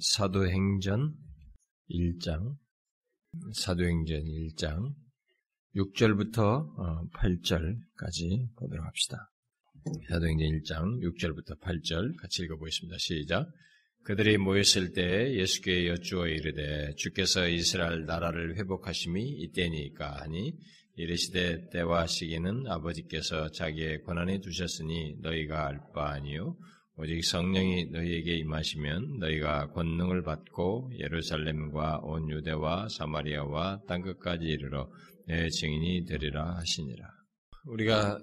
사도행전 1장, 사도행전 1장 6절부터 8절까지 보도록 합시다. 사도행전 1장 6절부터 8절 같이 읽어보겠습니다. 시작. 그들이 모였을 때 예수께 여쭈어 이르되 주께서 이스라엘 나라를 회복하심이 이때니까 하니 이르시되 때와 시기는 아버지께서 자기의 권한에 두셨으니 너희가 알 바 아니요 오직 성령이 너희에게 임하시면 너희가 권능을 받고 예루살렘과 온 유대와 사마리아와 땅끝까지 이르러 내 증인이 되리라 하시니라. 우리가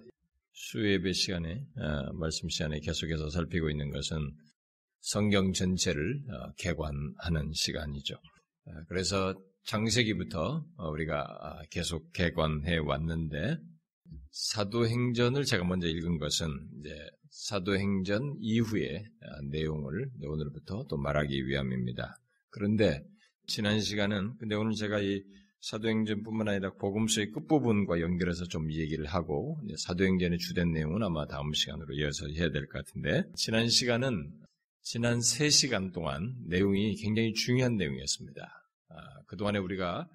수예배 시간에 어, 말씀 시간에 계속해서 살피고 있는 것은 성경 전체를 어, 개관하는 시간이죠. 어, 그래서 장세기부터 우리가 계속 개관해 왔는데 사도행전을 제가 먼저 읽은 것은 이제 사도행전 이후의 내용을 오늘부터 또 말하기 위함입니다. 그런데 지난 시간은 근데 오늘 제가 이 사도행전뿐만 아니라 복음서의 끝부분과 연결해서 좀 얘기를 하고 사도행전의 주된 내용은 아마 다음 시간으로 이어서 해야 될 것 같은데 지난 시간은 지난 3시간 동안 내용이 굉장히 중요한 내용이었습니다. 아, 그동안에 우리가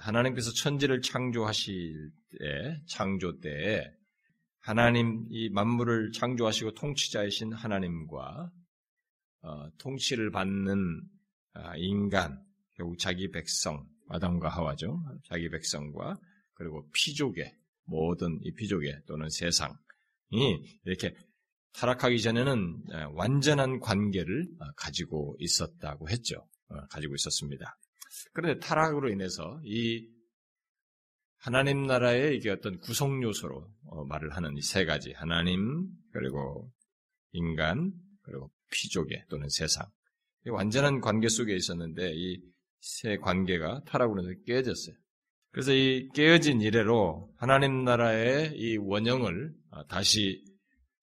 하나님께서 천지를 창조하실 때, 창조 때에 하나님 이 만물을 창조하시고 통치자이신 하나님과 어, 통치를 받는 아, 인간, 결국 자기 백성, 아담과 하와죠. 자기 백성과 그리고 피조계, 모든 이 피조계 또는 세상이 이렇게 타락하기 전에는 아, 완전한 관계를 아, 가지고 있었다고 했죠. 어, 가지고 있었습니다. 그런데 타락으로 인해서 이 하나님 나라의 이게 어떤 구성 요소로 어, 말을 하는 이 세 가지 하나님 그리고 인간 그리고 피조계 또는 세상 완전한 관계 속에 있었는데 이 세 관계가 타락으로 인해서 깨졌어요. 그래서 이 깨어진 이래로 하나님 나라의 이 원형을 어, 다시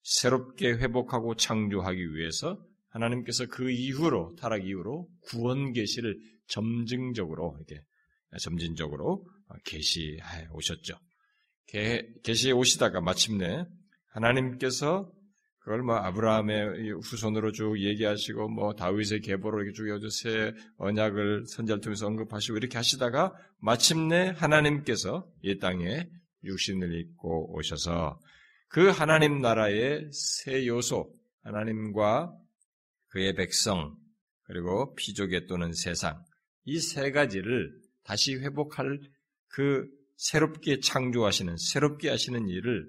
새롭게 회복하고 창조하기 위해서 하나님께서 그 이후로 타락 이후로 구원 계시를 점증적으로 이렇게 점진적으로 계시해 오셨죠. 계시해 오시다가 마침내 하나님께서 그걸 뭐 아브라함의 후손으로 쭉 얘기하시고 뭐 다윗의 계보로 이렇게 쭉 여주 새 언약을 선자를 통해서 언급하시고 이렇게 하시다가 마침내 하나님께서 이 땅에 육신을 입고 오셔서 그 하나님 나라의 새 요소 하나님과 그의 백성 그리고 피조계 또는 세상 이 세 가지를 다시 회복할 그 새롭게 창조하시는, 새롭게 하시는 일을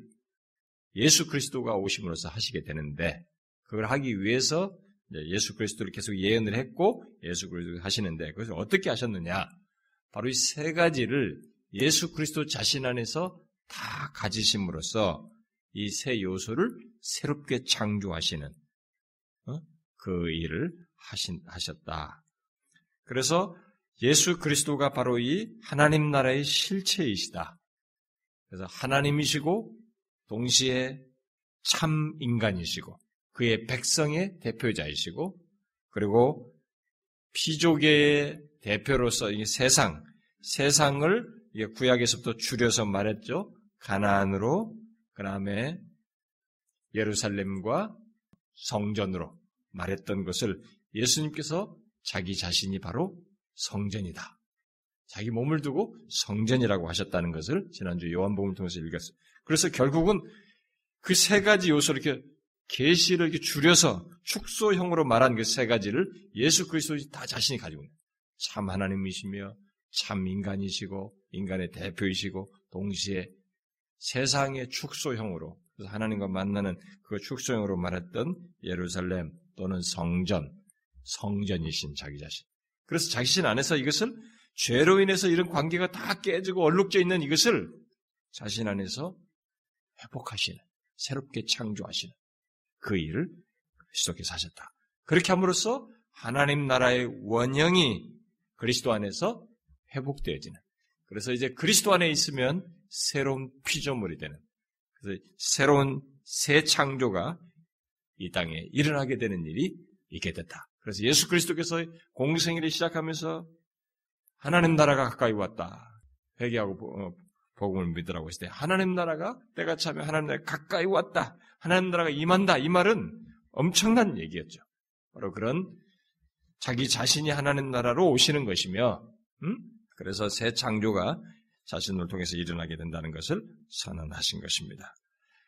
예수 그리스도가 오심으로써 하시게 되는데, 그걸 하기 위해서 예수 그리스도를 계속 예언을 했고, 예수 그리스도 하시는데, 그것을 어떻게 하셨느냐? 바로 이 세 가지를 예수 그리스도 자신 안에서 다 가지심으로써 이 세 요소를 새롭게 창조하시는, 어? 그 일을 하신, 하셨다. 그래서 예수 그리스도가 바로 이 하나님 나라의 실체이시다. 그래서 하나님이시고 동시에 참 인간이시고 그의 백성의 대표자이시고 그리고 피조계의 대표로서 이 세상 세상을 구약에서부터 줄여서 말했죠. 가나안으로 그다음에 예루살렘과 성전으로 말했던 것을 예수님께서 자기 자신이 바로 성전이다. 자기 몸을 두고 성전이라고 하셨다는 것을 지난주 요한복음을 통해서 읽었어요. 그래서 결국은 그 세 가지 요소를 이렇게 계시를 이렇게 줄여서 축소형으로 말한 그 세 가지를 예수 그리스도 다 자신이 가지고 있는 참 하나님이시며 참 인간이시고 인간의 대표이시고 동시에 세상의 축소형으로 그래서 하나님과 만나는 그 축소형으로 말했던 예루살렘 또는 성전 성전이신 자기 자신 그래서 자신 안에서 이것을 죄로 인해서 이런 관계가 다 깨지고 얼룩져 있는 이것을 자신 안에서 회복하시는, 새롭게 창조하시는 그 일을 그리스도께서 하셨다. 그렇게 함으로써 하나님 나라의 원형이 그리스도 안에서 회복되어지는. 그래서 이제 그리스도 안에 있으면 새로운 피조물이 되는. 그래서 새로운 새 창조가 이 땅에 일어나게 되는 일이 있게 됐다. 그래서 예수 그리스도께서 공생일을 시작하면서 하나님 나라가 가까이 왔다. 회개하고 어, 복음을 믿으라고 했을 때 하나님 나라가 때가 차면 하나님 나라가 가까이 왔다. 하나님 나라가 임한다. 이 말은 엄청난 얘기였죠. 바로 그런 자기 자신이 하나님 나라로 오시는 것이며, 음? 그래서 새 창조가 자신을 통해서 일어나게 된다는 것을 선언하신 것입니다.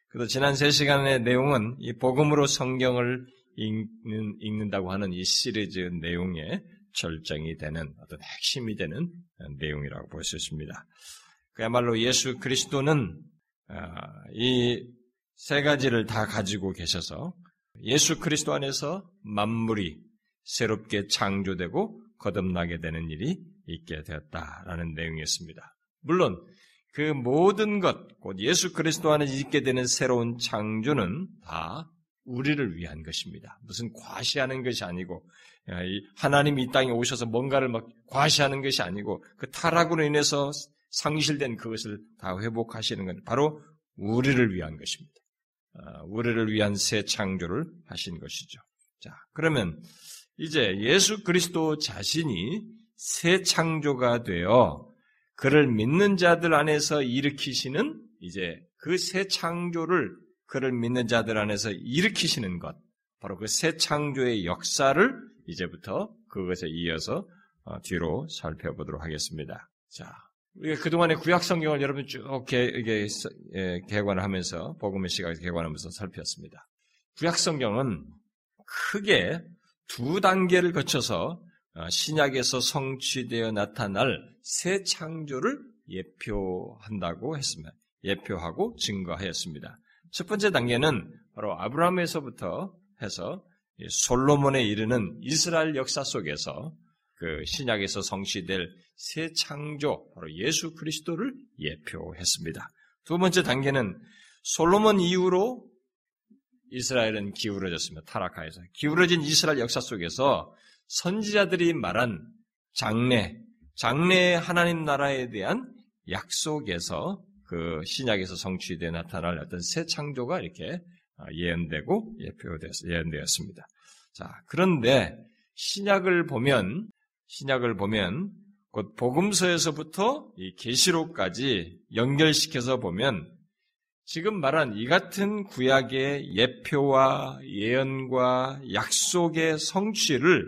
그래서 지난 세 시간의 내용은 이 복음으로 성경을 읽는, 읽는다고 하는 이 시리즈 내용의 절정이 되는 어떤 핵심이 되는 내용이라고 볼 수 있습니다. 그야말로 예수 그리스도는 아, 이세 가지를 다 가지고 계셔서 예수 그리스도 안에서 만물이 새롭게 창조되고 거듭나게 되는 일이 있게 되었다라는 내용이었습니다. 물론 그 모든 것, 곧 예수 그리스도 안에 있게 되는 새로운 창조는 다 우리를 위한 것입니다. 무슨 과시하는 것이 아니고 하나님이 이 땅에 오셔서 뭔가를 막 과시하는 것이 아니고 그 타락으로 인해서 상실된 그것을 다 회복하시는 것 바로 우리를 위한 것입니다. 아, 우리를 위한 새 창조를 하신 것이죠. 자, 그러면 이제 예수 그리스도 자신이 새 창조가 되어 그를 믿는 자들 안에서 일으키시는 이제 그 새 창조를 그를 믿는 자들 안에서 일으키시는 것, 바로 그 새 창조의 역사를 이제부터 그것에 이어서 어, 뒤로 살펴보도록 하겠습니다. 자, 우리가 그동안의 구약 성경을 여러분 쭉 개, 개, 예, 개관을 하면서 복음의 시각에서 개관하면서 살폈습니다. 구약 성경은 크게 두 단계를 거쳐서 어, 신약에서 성취되어 나타날 새 창조를 예표한다고 했습니다. 예표하고 증거하였습니다. 첫 번째 단계는 바로 아브라함에서부터 해서 솔로몬에 이르는 이스라엘 역사 속에서 그 신약에서 성취될 새 창조, 바로 예수 그리스도를 예표했습니다. 두 번째 단계는 솔로몬 이후로 이스라엘은 기울어졌습니다. 타락하여서. 기울어진 이스라엘 역사 속에서 선지자들이 말한 장래, 장래의 하나님 나라에 대한 약속에서 그 신약에서 성취되어 나타날 어떤 새 창조가 이렇게 예언되고 예표되었습니다. 자, 그런데 신약을 보면 신약을 보면 곧 복음서에서부터 이 계시록까지 연결시켜서 보면 지금 말한 이 같은 구약의 예표와 예언과 약속의 성취를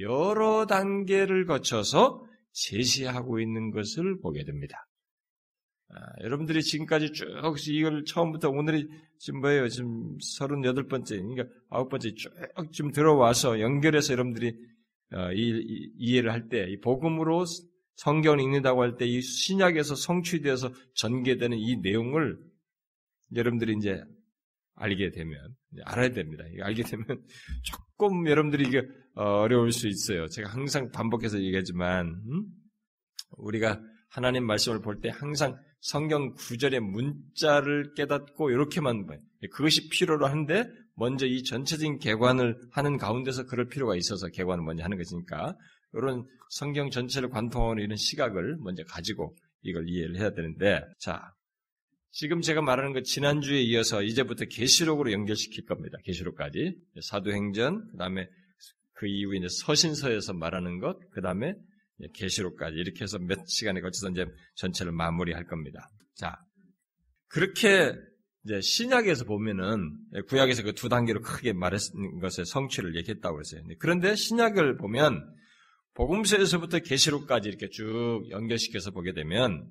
여러 단계를 거쳐서 제시하고 있는 것을 보게 됩니다. 아, 여러분들이 지금까지 쭉 이걸 처음부터 오늘이 지금 뭐예요? 지금 38번째, 그러니까 9번째 쭉 지금 들어와서 연결해서 여러분들이 어, 이, 이, 해를 할 때, 이 복음으로 성경을 읽는다고 할 때 이 신약에서 성취되어서 전개되는 이 내용을 여러분들이 이제 알게 되면, 알아야 됩니다. 알게 되면 조금 여러분들이 이게 어려울 수 있어요. 제가 항상 반복해서 얘기하지만, 음? 우리가 하나님 말씀을 볼 때 항상 성경 구절의 문자를 깨닫고 이렇게만 봐요. 그것이 필요로 하는데 먼저 이 전체적인 개관을 하는 가운데서 그럴 필요가 있어서 개관을 먼저 하는 것이니까 이런 성경 전체를 관통하는 이런 시각을 먼저 가지고 이걸 이해를 해야 되는데 자 지금 제가 말하는 것 지난주에 이어서 이제부터 계시록으로 연결시킬 겁니다. 계시록까지 사도행전 그다음에 그 이후 이제 서신서에서 말하는 것 그다음에 계시록까지 이렇게 해서 몇 시간에 걸쳐서 이제 전체를 마무리할 겁니다. 자 그렇게 이제 신약에서 보면은 구약에서 그 두 단계로 크게 말했는 것의 성취를 얘기했다고 했어요. 그런데 신약을 보면 복음서에서부터 계시록까지 이렇게 쭉 연결시켜서 보게 되면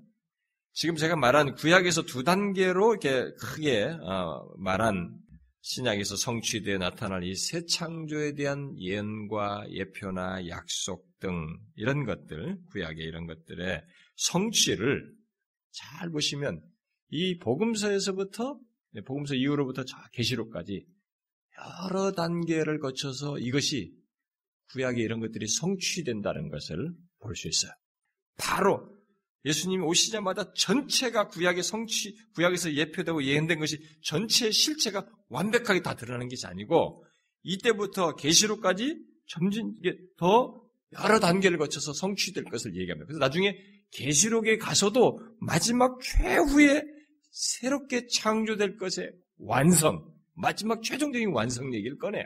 지금 제가 말한 구약에서 두 단계로 이렇게 크게 어, 말한 신약에서 성취되어 나타날 이 새 창조에 대한 예언과 예표나 약속 등 이런 것들, 구약의 이런 것들의 성취를 잘 보시면 이 복음서에서부터 네, 복음서 이후로부터 계시록까지 여러 단계를 거쳐서 이것이 구약의 이런 것들이 성취된다는 것을 볼 수 있어요. 바로 예수님이 오시자마자 전체가 구약의 성취, 구약에서 예표되고 예언된 것이 전체의 실체가 완벽하게 다 드러나는 것이 아니고 이때부터 계시록까지 점점 이게 더 여러 단계를 거쳐서 성취될 것을 얘기합니다. 그래서 나중에 계시록에 가서도 마지막 최후의 새롭게 창조될 것의 완성, 마지막 최종적인 완성 얘기를 꺼내요.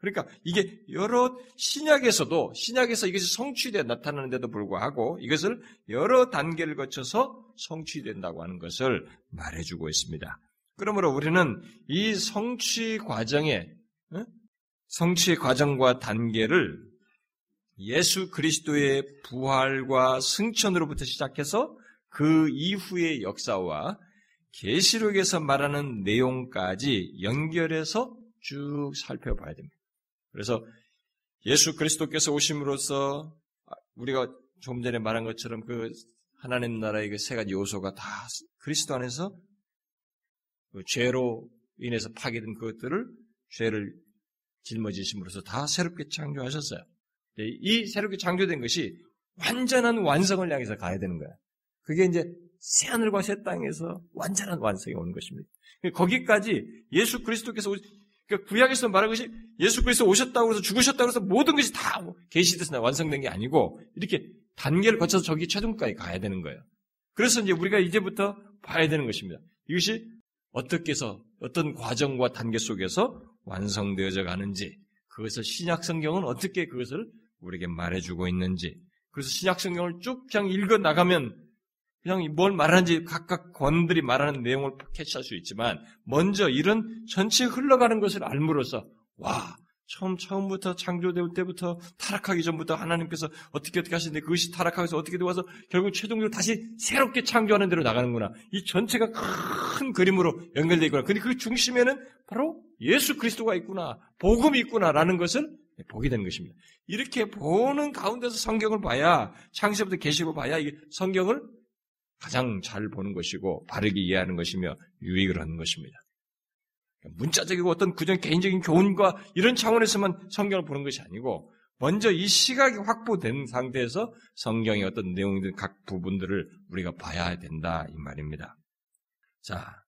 그러니까 이게 여러 신약에서도 신약에서 이것이 성취되어 나타나는데도 불구하고 이것을 여러 단계를 거쳐서 성취된다고 하는 것을 말해주고 있습니다. 그러므로 우리는 이 성취 과정에 성취 과정과 단계를 예수 그리스도의 부활과 승천으로부터 시작해서 그 이후의 역사와 계시록에서 말하는 내용까지 연결해서 쭉 살펴봐야 됩니다. 그래서 예수 그리스도께서 오심으로써 우리가 조금 전에 말한 것처럼 그 하나님 나라의 그 세 가지 요소가 다 그리스도 안에서 그 죄로 인해서 파괴된 그것들을 죄를 짊어지심으로써 다 새롭게 창조하셨어요. 이 새롭게 창조된 것이 완전한 완성을 향해서 가야 되는 거야. 그게 이제 새 하늘과 새 땅에서 완전한 완성이 오는 것입니다. 거기까지 예수 그리스도께서 그러니까 구약에서 말한 것이 예수 그리스도 오셨다고 해서 죽으셨다고 해서 모든 것이 다 계시돼서 완성된 게 아니고 이렇게 단계를 거쳐서 저기 최종까지 가야 되는 거예요. 그래서 이제 우리가 이제부터 봐야 되는 것입니다. 이것이 어떻게 해서 어떤 과정과 단계 속에서 완성되어져 가는지 그것을 신약 성경은 어떻게 그것을 우리에게 말해주고 있는지 그래서 신약 성경을 쭉 그냥 읽어 나가면 그냥 뭘 말하는지 각각 권들이 말하는 내용을 캐치할 수 있지만 먼저 이런 전체 흘러가는 것을 알므로써 와 처음 처음부터 창조될 때부터 타락하기 전부터 하나님께서 어떻게 어떻게 하시는데 그것이 타락하면서 어떻게 되어서 결국 최종적으로 다시 새롭게 창조하는 대로 나가는구나. 이 전체가 큰 그림으로 연결되어 있구나. 근데 그 중심에는 바로 예수 그리스도가 있구나. 복음이 있구나라는 것을 보게 되는 것입니다. 이렇게 보는 가운데서 성경을 봐야 창세부터 계시고 봐야 이 성경을 가장 잘 보는 것이고 바르게 이해하는 것이며 유익을 하는 것입니다. 문자적이고 어떤 구전 개인적인 교훈과 이런 차원에서만 성경을 보는 것이 아니고 먼저 이 시각이 확보된 상태에서 성경의 어떤 내용들 각 부분들을 우리가 봐야 된다 이 말입니다. 자,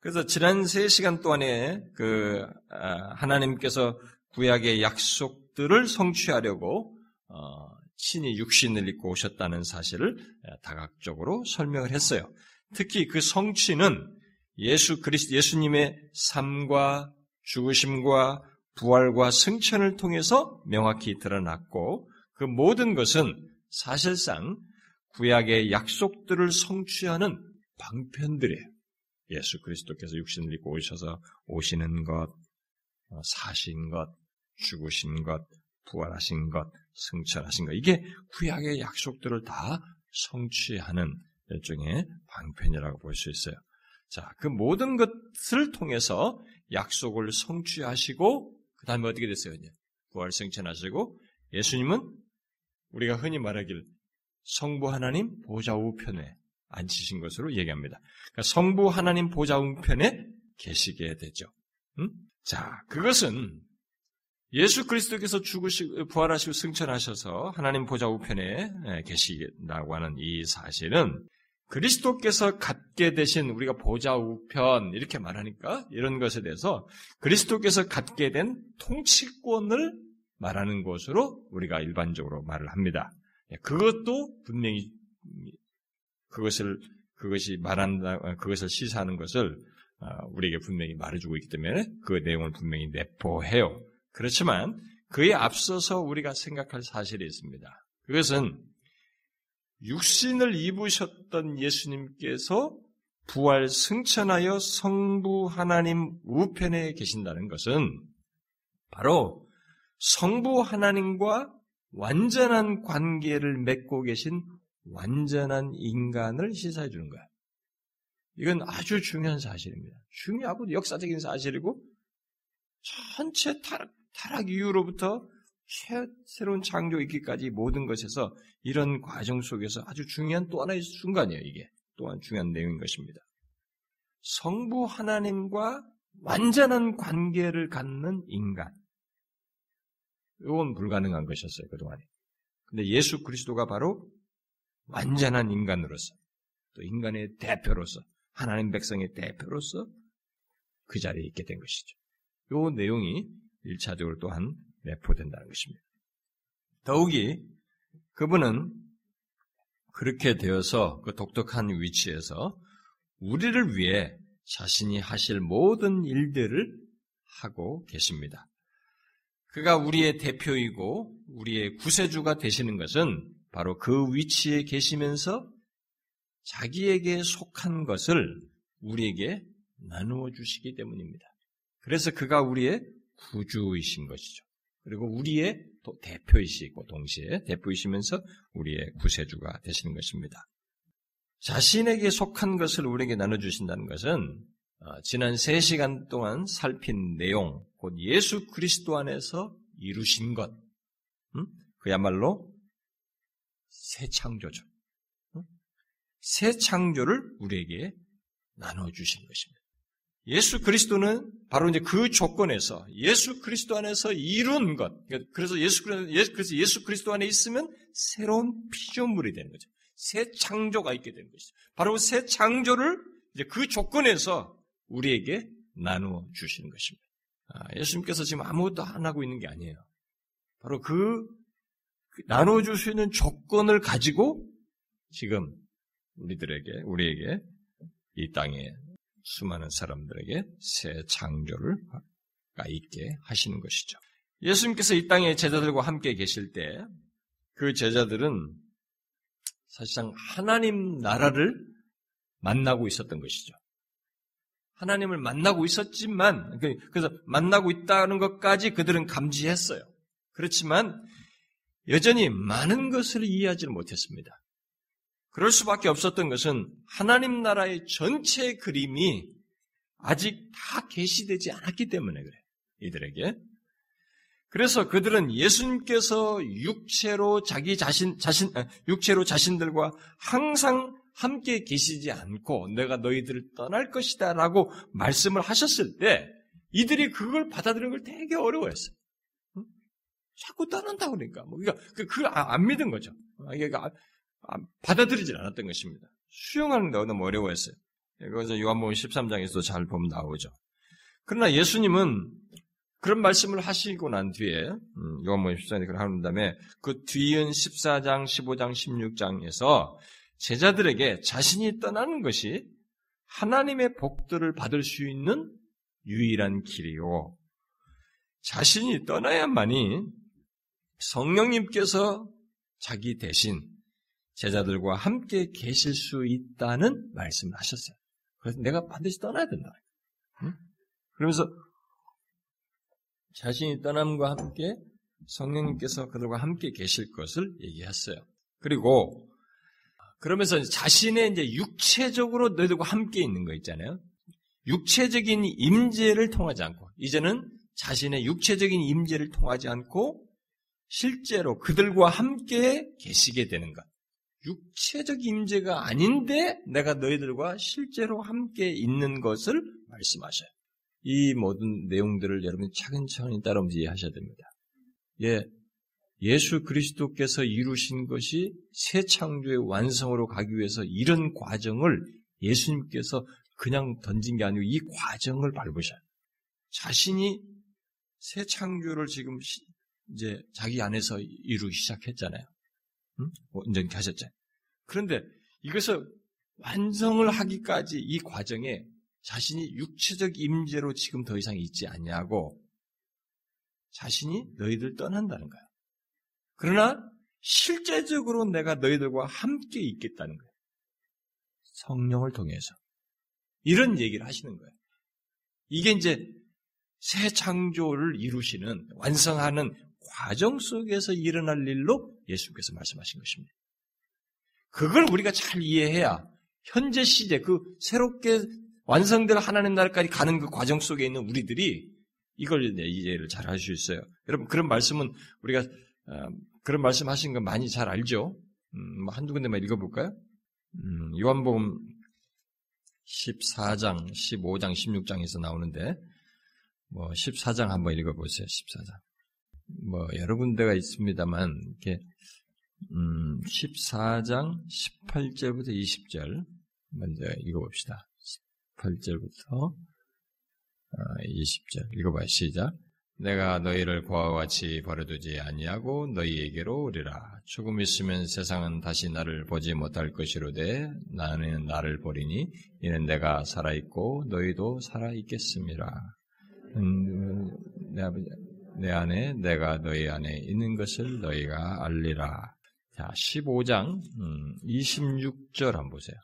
그래서 지난 세 시간 동안에 그 아, 하나님께서 구약의 약속들을 성취하려고 어, 친히 육신을 입고 오셨다는 사실을 다각적으로 설명을 했어요. 특히 그 성취는 예수 그리스도 예수님의 삶과 죽으심과 부활과 승천을 통해서 명확히 드러났고 그 모든 것은 사실상 구약의 약속들을 성취하는 방편들이에요. 예수 그리스도께서 육신을 입고 오셔서 오시는 것, 어, 사신 것, 죽으신 것, 부활하신 것, 승천하신 것. 이게 구약의 약속들을 다 성취하는 일종의 방편이라고 볼 수 있어요. 자, 그 모든 것을 통해서 약속을 성취하시고, 그 다음에 어떻게 됐어요? 이제 부활 승천하시고, 예수님은 우리가 흔히 말하길 성부 하나님 보좌 우편에 앉히신 것으로 얘기합니다. 그러니까 성부 하나님 보좌 우편에 계시게 되죠. 음? 자, 그것은 예수 그리스도께서 죽으시고 부활하시고 승천하셔서 하나님 보좌 우편에 계시다고 하는 이 사실은 그리스도께서 갖게 되신 우리가 보좌 우편 이렇게 말하니까 이런 것에 대해서 그리스도께서 갖게 된 통치권을 말하는 것으로 우리가 일반적으로 말을 합니다. 예, 그것도 분명히 그것을 그것이 말한다 그것을 시사하는 것을 어, 우리에게 분명히 말해주고 있기 때문에 그 내용을 분명히 내포해요. 그렇지만 그에 앞서서 우리가 생각할 사실이 있습니다. 그것은 육신을 입으셨던 예수님께서 부활 승천하여 성부 하나님 우편에 계신다는 것은 바로 성부 하나님과 완전한 관계를 맺고 계신 완전한 인간을 시사해 주는 거야. 이건 아주 중요한 사실입니다. 중요하고 역사적인 사실이고 전체 타락, 타락 이후로부터 새로운 창조 있기까지 모든 것에서 이런 과정 속에서 아주 중요한 또 하나의 순간이에요, 이게. 또한 중요한 내용인 것입니다. 성부 하나님과 완전한 관계를 갖는 인간. 이건 불가능한 것이었어요, 그동안에. 근데 예수 그리스도가 바로 완전한 인간으로서, 또 인간의 대표로서, 하나님 백성의 대표로서 그 자리에 있게 된 것이죠. 이 내용이 1차적으로 또한 내포된다는 것입니다. 더욱이 그분은 그렇게 되어서 그 독특한 위치에서 우리를 위해 자신이 하실 모든 일들을 하고 계십니다. 그가 우리의 대표이고 우리의 구세주가 되시는 것은 바로 그 위치에 계시면서 자기에게 속한 것을 우리에게 나누어 주시기 때문입니다. 그래서 그가 우리의 구주이신 것이죠. 그리고 우리의 대표이시고 동시에 대표이시면서 우리의 구세주가 되시는 것입니다. 자신에게 속한 것을 우리에게 나눠주신다는 것은 어, 지난 3시간 동안 살핀 내용, 곧 예수 그리스도 안에서 이루신 것, 음? 그야말로 새 창조죠. 음? 새 창조를 우리에게 나눠주신 것입니다. 예수 그리스도는 바로 이제 그 조건에서 예수 그리스도 안에서 이룬 것. 그러니까 그래서 예수 그래서 예수 그리스도 안에 있으면 새로운 피조물이 되는 거죠. 새 창조가 있게 되는 것이죠. 바로 새 창조를 이제 그 조건에서 우리에게 나누어 주시는 것입니다. 아, 예수님께서 지금 아무것도 안 하고 있는 게 아니에요. 바로 그, 그 나누어 줄 수 있는 조건을 가지고 지금 우리들에게 우리에게 이 땅에 수많은 사람들에게 새 창조를 있게 하시는 것이죠. 예수님께서 이 땅에 제자들과 함께 계실 때 그 제자들은 사실상 하나님 나라를 만나고 있었던 것이죠. 하나님을 만나고 있었지만, 그, 그래서 만나고 있다는 것까지 그들은 감지했어요. 그렇지만 여전히 많은 것을 이해하지는 못했습니다. 그럴 수밖에 없었던 것은 하나님 나라의 전체 그림이 아직 다 계시되지 않았기 때문에 그래. 이들에게. 그래서 그들은 예수님께서 육체로 자기 자신, 자신, 아, 육체로 자신들과 항상 함께 계시지 않고 내가 너희들을 떠날 것이다 라고 말씀을 하셨을 때 이들이 그걸 받아들이는 걸 되게 어려워했어요. 응? 자꾸 떠난다 그러니까. 뭐, 그러니까 그, 그안 아, 믿은 거죠. 그러니까 받아들이질 않았던 것입니다. 수용하는 데 너무 어려워했어요. 그래서 요한복음 13장에서도 잘 보면 나오죠. 그러나 예수님은 그런 말씀을 하시고 난 뒤에 음, 요한복음 14장에 그걸 하는 다음에 그 뒤은 14장, 15장, 16장에서 제자들에게 자신이 떠나는 것이 하나님의 복들을 받을 수 있는 유일한 길이요. 자신이 떠나야만이 성령님께서 자기 대신 제자들과 함께 계실 수 있다는 말씀을 하셨어요. 그래서 내가 반드시 떠나야 된다. 응? 그러면서 자신이 떠남과 함께 성령님께서 그들과 함께 계실 것을 얘기했어요. 그리고 그러면서 자신의 이제 육체적으로 너희들과 함께 있는 거 있잖아요. 육체적인 임재를 통하지 않고 이제는 자신의 육체적인 임재를 통하지 않고 실제로 그들과 함께 계시게 되는 것. 육체적 임재가 아닌데 내가 너희들과 실제로 함께 있는 것을 말씀하셔요. 이 모든 내용들을 여러분이 차근차근히 따라오면서 이해하셔야 됩니다. 예, 예수 그리스도께서 이루신 것이 새 창조의 완성으로 가기 위해서 이런 과정을 예수님께서 그냥 던진 게 아니고 이 과정을 밟으셔요. 자신이 새 창조를 지금 이제 자기 안에서 이루기 시작했잖아요. 응? 온전히 하셨잖아요. 그런데 이것을 완성을 하기까지 이 과정에 자신이 육체적 임재로 지금 더 이상 있지 않냐고 자신이 너희들 떠난다는 거야. 그러나 실제적으로 내가 너희들과 함께 있겠다는 거예요. 성령을 통해서. 이런 얘기를 하시는 거예요. 이게 이제 새 창조를 이루시는, 완성하는 과정 속에서 일어날 일로 예수님께서 말씀하신 것입니다. 그걸 우리가 잘 이해해야 현재 시제, 그 새롭게 완성될 하나님 나라까지 가는 그 과정 속에 있는 우리들이 이걸 이해를 잘 할 수 있어요. 여러분, 그런 말씀은 우리가 어, 그런 말씀 하신 거 많이 잘 알죠? 음, 뭐 한두 군데만 읽어볼까요? 음, 요한복음 14장, 15장, 16장에서 나오는데, 뭐, 14장 한번 읽어보세요, 14장. 뭐, 여러 군데가 있습니다만, 이렇게, 음, 14장, 18절부터 20절, 먼저 읽어봅시다. 18절부터 20절, 어, 읽어봐요, 시작. 내가 너희를 고와 같이 버려두지 아니하고 너희에게로 오리라. 조금 있으면 세상은 다시 나를 보지 못할 것이로되 나는 나를 보리니 이는 내가 살아 있고 너희도 살아 있겠습니다. 음, 내, 내 안에 내가 너희 안에 있는 것을 너희가 알리라. 자, 15장 26절 음, 한번 보세요.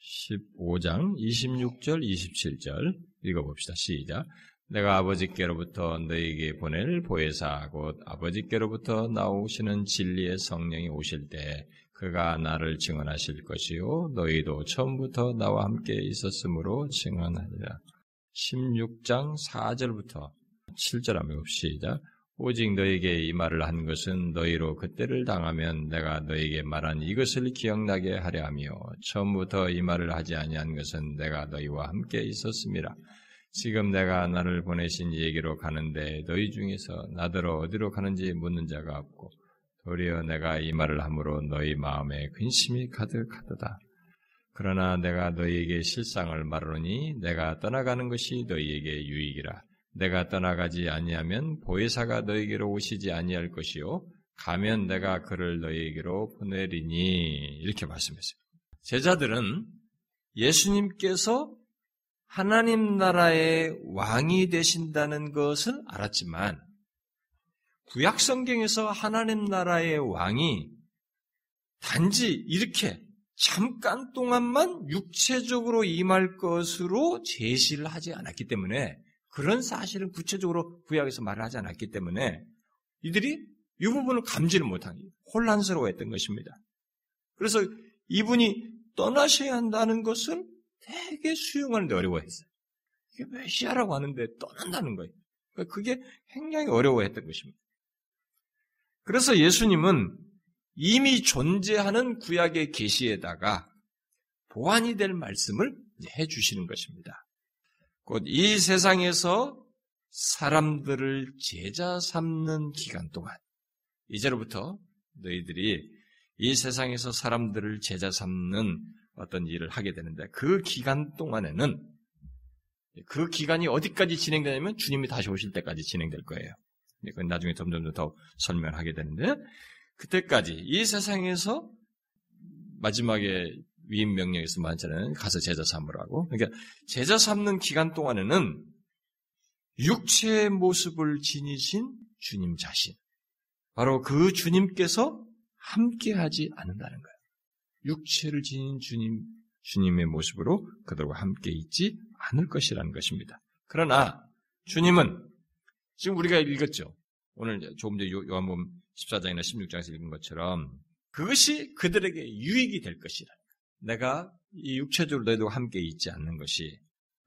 15장 26절 27절 읽어봅시다. 시작. 내가 아버지께로부터 너희에게 보낼 보혜사 곧 아버지께로부터 나오시는 진리의 성령이 오실 때 그가 나를 증언하실 것이요 너희도 처음부터 나와 함께 있었으므로 증언하리라. 16장 4절부터 7절 한번 봅시다. 오직 너에게 이 말을 한 것은 너희로 그때를 당하면 내가 너에게 말한 이것을 기억나게 하려 하며 처음부터 이 말을 하지 아니한 것은 내가 너희와 함께 있었습니다. 지금 내가 나를 보내신 이에게로 가는데 너희 중에서 나더러 어디로 가는지 묻는 자가 없고 도리어 내가 이 말을 함으로 너희 마음에 근심이 가득하도다. 그러나 내가 너희에게 실상을 말하노니 내가 떠나가는 것이 너희에게 유익이라. 내가 떠나가지 아니하면 보혜사가 너희에게로 오시지 아니할 것이요 가면 내가 그를 너희에게로 보내리니 이렇게 말씀했어요. 제자들은 예수님께서 하나님 나라의 왕이 되신다는 것을 알았지만 구약 성경에서 하나님 나라의 왕이 단지 이렇게 잠깐 동안만 육체적으로 임할 것으로 제시를 하지 않았기 때문에 그런 사실은 구체적으로 구약에서 말을 하지 않았기 때문에 이들이 이 부분을 감지를 못한 혼란스러워했던 것입니다. 그래서 이분이 떠나셔야 한다는 것을 되게 수용하는데 어려워했어요. 이게 메시아라고 하는데 떠난다는 거예요. 그러니까 그게 굉장히 어려워했던 것입니다. 그래서 예수님은 이미 존재하는 구약의 계시에다가 보완이 될 말씀을 해 주시는 것입니다. 곧 이 세상에서 사람들을 제자 삼는 기간 동안 이제로부터 너희들이 이 세상에서 사람들을 제자 삼는 어떤 일을 하게 되는데 그 기간 동안에는 그 기간이 어디까지 진행되냐면 주님이 다시 오실 때까지 진행될 거예요. 그건 나중에 점점 더 설명하게 되는데 그때까지 이 세상에서 마지막에 위임 명령에서 많잖아요. 가서 제자 삼으라고. 그러니까 제자 삼는 기간 동안에는 육체의 모습을 지니신 주님 자신, 바로 그 주님께서 함께하지 않는다는 거예요. 육체를 지닌 주님, 주님의 모습으로 그들과 함께 있지 않을 것이라는 것입니다. 그러나 주님은 지금 우리가 읽었죠. 오늘 조금 전에 요한복음 14장이나 16장에서 읽은 것처럼 그것이 그들에게 유익이 될 것이라. 내가 이 육체적으로 너희도 함께 있지 않는 것이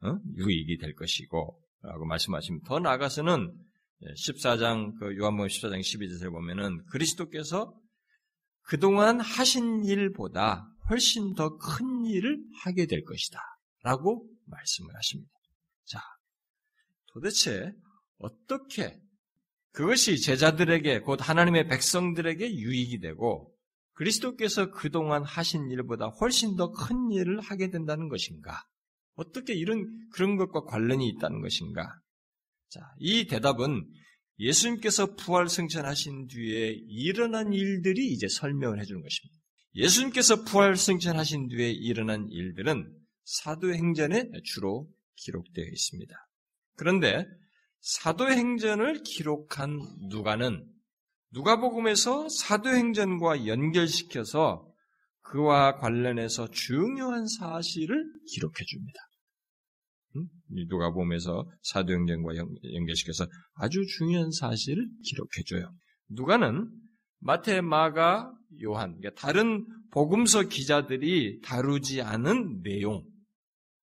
어? 유익이 될 것이고 라고 말씀하시면 더 나아가서는 14장 그 요한복음 14장 12절에 보면은 그리스도께서 그동안 하신 일보다 훨씬 더 큰 일을 하게 될 것이다. 라고 말씀을 하십니다. 자, 도대체 어떻게 그것이 제자들에게 곧 하나님의 백성들에게 유익이 되고 그리스도께서 그동안 하신 일보다 훨씬 더 큰 일을 하게 된다는 것인가? 어떻게 이런 그런 것과 관련이 있다는 것인가? 자, 이 대답은 예수님께서 부활 승천하신 뒤에 일어난 일들이 이제 설명을 해주는 것입니다. 예수님께서 부활 승천하신 뒤에 일어난 일들은 사도행전에 주로 기록되어 있습니다. 그런데 사도행전을 기록한 누가는 누가복음에서 사도행전과 연결시켜서 그와 관련해서 중요한 사실을 기록해 줍니다. 누가복음에서 사도행전과 연결시켜서 아주 중요한 사실을 기록해 줘요. 누가는 마태, 마가, 요한, 그러니까 다른 복음서 기자들이 다루지 않은 내용을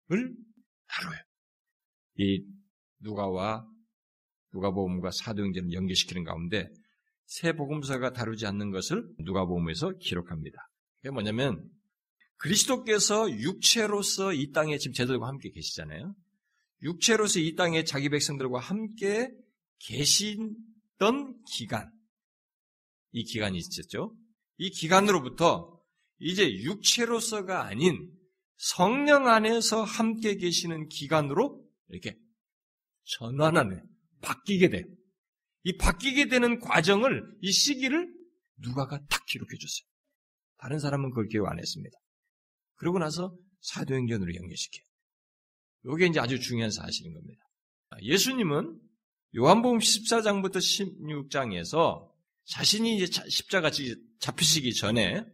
다뤄요. 이 누가와 누가복음과 사도행전을 연결시키는 가운데 새 복음서가 다루지 않는 것을 누가복음에서 기록합니다. 그게 뭐냐면 그리스도께서 육체로서 이 땅에 지금 제들과 함께 계시잖아요. 육체로서 이 땅에 자기 백성들과 함께 계시던 기간, 이 기간이 있었죠. 이 기간으로부터 이제 육체로서가 아닌 성령 안에서 함께 계시는 기간으로 이렇게 전환하는, 바뀌게 돼요. 이 바뀌게 되는 과정을, 이 시기를 누가가 딱 기록해 줬어요. 다른 사람은 그걸 기록 안 했습니다. 그러고 나서 사도행전으로 연결시켜요. 이게 이제 아주 중요한 사실인 겁니다. 예수님은 요한복음 14장부터 16장에서 자신이 이제 십자가 잡히시기 전에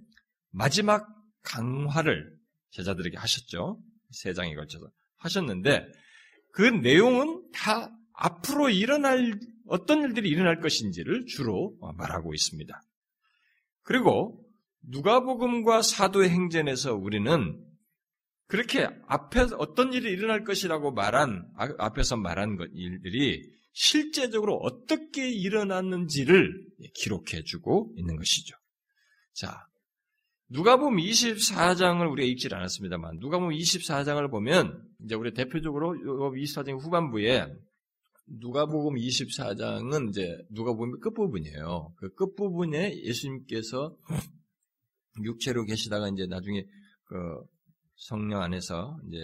마지막 강화를 제자들에게 하셨죠. 세 장에 걸쳐서 하셨는데 그 내용은 다 앞으로 일어날 어떤 일들이 일어날 것인지를 주로 말하고 있습니다. 그리고 누가복음과 사도행전에서 우리는 그렇게 앞에 어떤 일이 일어날 것이라고 말한 아, 앞에서 말한 것 일들이 실제적으로 어떻게 일어났는지를 기록해 주고 있는 것이죠. 자, 누가복음 24장을 우리가 읽질 않았습니다만 누가복음 24장을 보면 이제 우리 대표적으로 24장 후반부에 누가복음 24장은 이제 누가복음 끝부분이에요. 그 끝부분에 예수님께서 육체로 계시다가 이제 나중에 그 성령 안에서 이제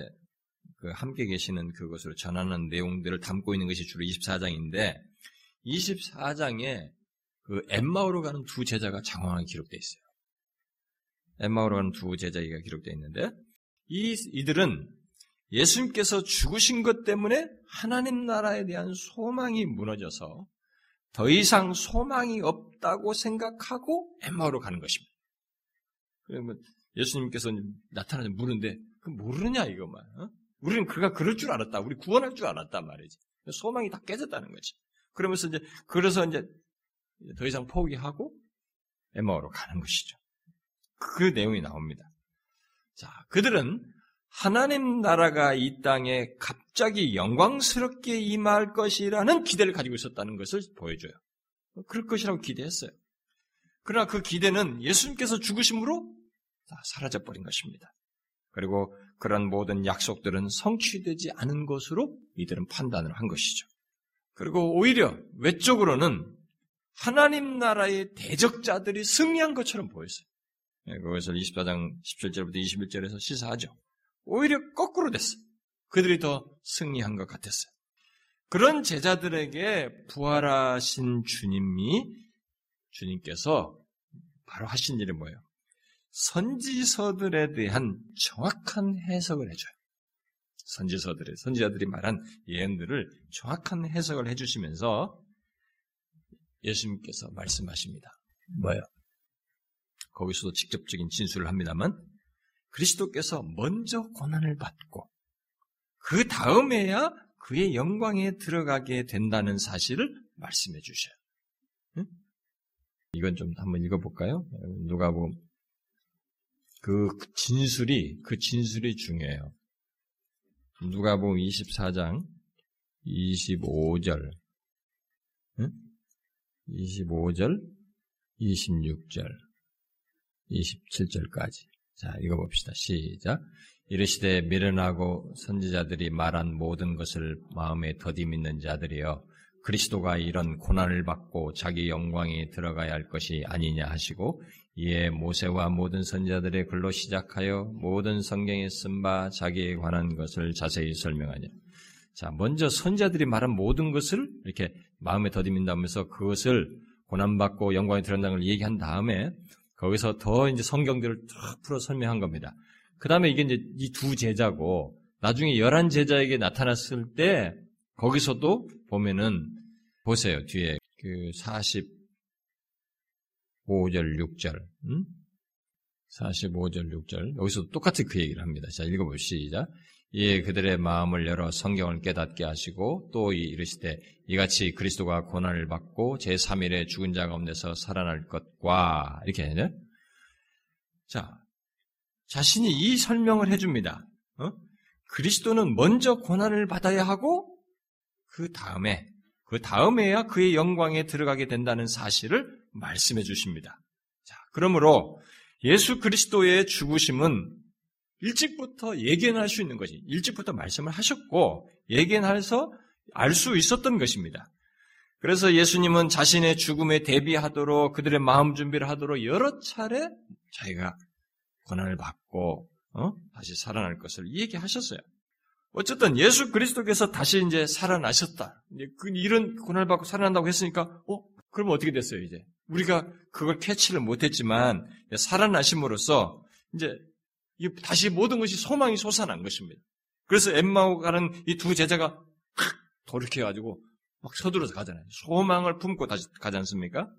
그 함께 계시는 그것으로 전하는 내용들을 담고 있는 것이 주로 24장인데 24장에 그 엠마오로 가는 두 제자가 장황하게 기록되어 있어요. 엠마오로 가는 두 제자가 기록되어 있는데 이 이들은 예수님께서 죽으신 것 때문에 하나님 나라에 대한 소망이 무너져서 더 이상 소망이 없다고 생각하고 엠마오로 가는 것입니다. 그러면 예수님께서 나타나서 물는데 그 모르느냐 이거만. 어? 우리는 그가 그럴 줄 알았다. 우리 구원할 줄 알았단 말이지. 소망이 다 깨졌다는 거지. 그러면서 이제 그래서 이제 더 이상 포기하고 에마오로 가는 것이죠. 그 내용이 나옵니다. 자, 그들은 하나님 나라가 이 땅에 갑자기 영광스럽게 임할 것이라는 기대를 가지고 있었다는 것을 보여줘요. 그럴 것이라고 기대했어요. 그러나 그 기대는 예수님께서 죽으심으로 다 사라져버린 것입니다. 그리고 그런 모든 약속들은 성취되지 않은 것으로 이들은 판단을 한 것이죠. 그리고 오히려 외적으로는 하나님 나라의 대적자들이 승리한 것처럼 보였어요. 예, 그것을 24장 17절부터 21절에서 시사하죠. 오히려 거꾸로 됐어. 그들이 더 승리한 것 같았어요. 그런 제자들에게 부활하신 주님이 주님께서 바로 하신 일이 뭐예요? 선지서들에 대한 정확한 해석을 해줘요. 선지서들의 선지자들이 말한 예언들을 정확한 해석을 해주시면서 예수님께서 말씀하십니다. 뭐요? 거기서도 직접적인 진술을 합니다만 그리스도께서 먼저 고난을 받고 그 다음에야 그의 영광에 들어가게 된다는 사실을 말씀해 주셔요. 응? 이건 좀 한번 읽어볼까요? 누가 보면 그 진술이 그 진술이 중요해요. 누가 보면 24장 25절 응? 25절 26절 27절까지 자, 읽어봅시다. 시작. 이르시되 미련하고 선지자들이 말한 모든 것을 마음에 더디 믿는 자들이여 그리스도가 이런 고난을 받고 자기 영광에 들어가야 할 것이 아니냐 하시고 이에 모세와 모든 선지자들의 글로 시작하여 모든 성경에 쓴 바 자기에 관한 것을 자세히 설명하냐. 자, 먼저 선지자들이 말한 모든 것을 이렇게 마음에 더디민다면서 그것을 고난받고 영광에 들어간다는 걸 얘기한 다음에 거기서 더 이제 성경들을 쫙 풀어 설명한 겁니다. 그 다음에 이게 이제 이 두 제자고, 나중에 열한 제자에게 나타났을 때, 거기서도 보면은, 보세요. 뒤에 그 45절, 6절, 음? 45절, 6절. 여기서도 똑같이 그 얘기를 합니다. 자, 읽어보시죠. 예, 그들의 마음을 열어 성경을 깨닫게 하시고 또 이르시되 이같이 그리스도가 고난을 받고 제3일에 죽은 자가 가운데서 살아날 것과 이렇게 해요. 자, 자신이 이 설명을 해줍니다. 어? 그리스도는 먼저 고난을 받아야 하고 그 다음에 그 다음에야 그의 영광에 들어가게 된다는 사실을 말씀해 주십니다. 자, 그러므로 예수 그리스도의 죽으심은 일찍부터 예견할 수 있는 것이 일찍부터 말씀을 하셨고 예견해서 알 수 있었던 것입니다. 그래서 예수님은 자신의 죽음에 대비하도록 그들의 마음 준비를 하도록 여러 차례 자기가 고난을 받고 어? 다시 살아날 것을 얘기하셨어요. 어쨌든 예수 그리스도께서 다시 이제 살아나셨다. 이제 그 이런 고난을 받고 살아난다고 했으니까 어 그러면 어떻게 됐어요 이제 우리가 그걸 캐치를 못했지만 살아나심으로써 이제 다시 모든 것이 소망이 솟아난 것입니다. 그래서 엠마오 가는 이 두 제자가 탁 돌이켜가지고 막 서둘러서 가잖아요. 소망을 품고 다시 가지 않습니까?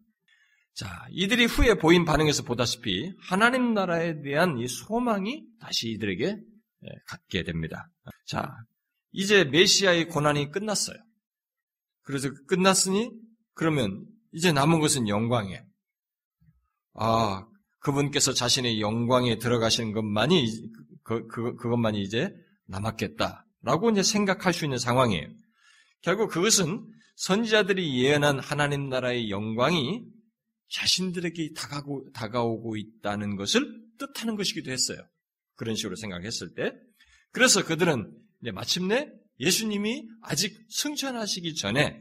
자, 이들이 후에 보인 반응에서 보다시피 하나님 나라에 대한 이 소망이 다시 이들에게 예, 갖게 됩니다. 자, 이제 메시아의 고난이 끝났어요. 그래서 끝났으니 그러면 이제 남은 것은 영광이에요. 아, 그분께서 자신의 영광에 들어가시는 것만이 그, 그, 그것만이 이제 남았겠다라고 이제 생각할 수 있는 상황이에요. 결국 그것은 선지자들이 예언한 하나님 나라의 영광이 자신들에게 다가오고, 다가오고 있다는 것을 뜻하는 것이기도 했어요. 그런 식으로 생각했을 때. 그래서 그들은 마침내 예수님이 아직 승천하시기 전에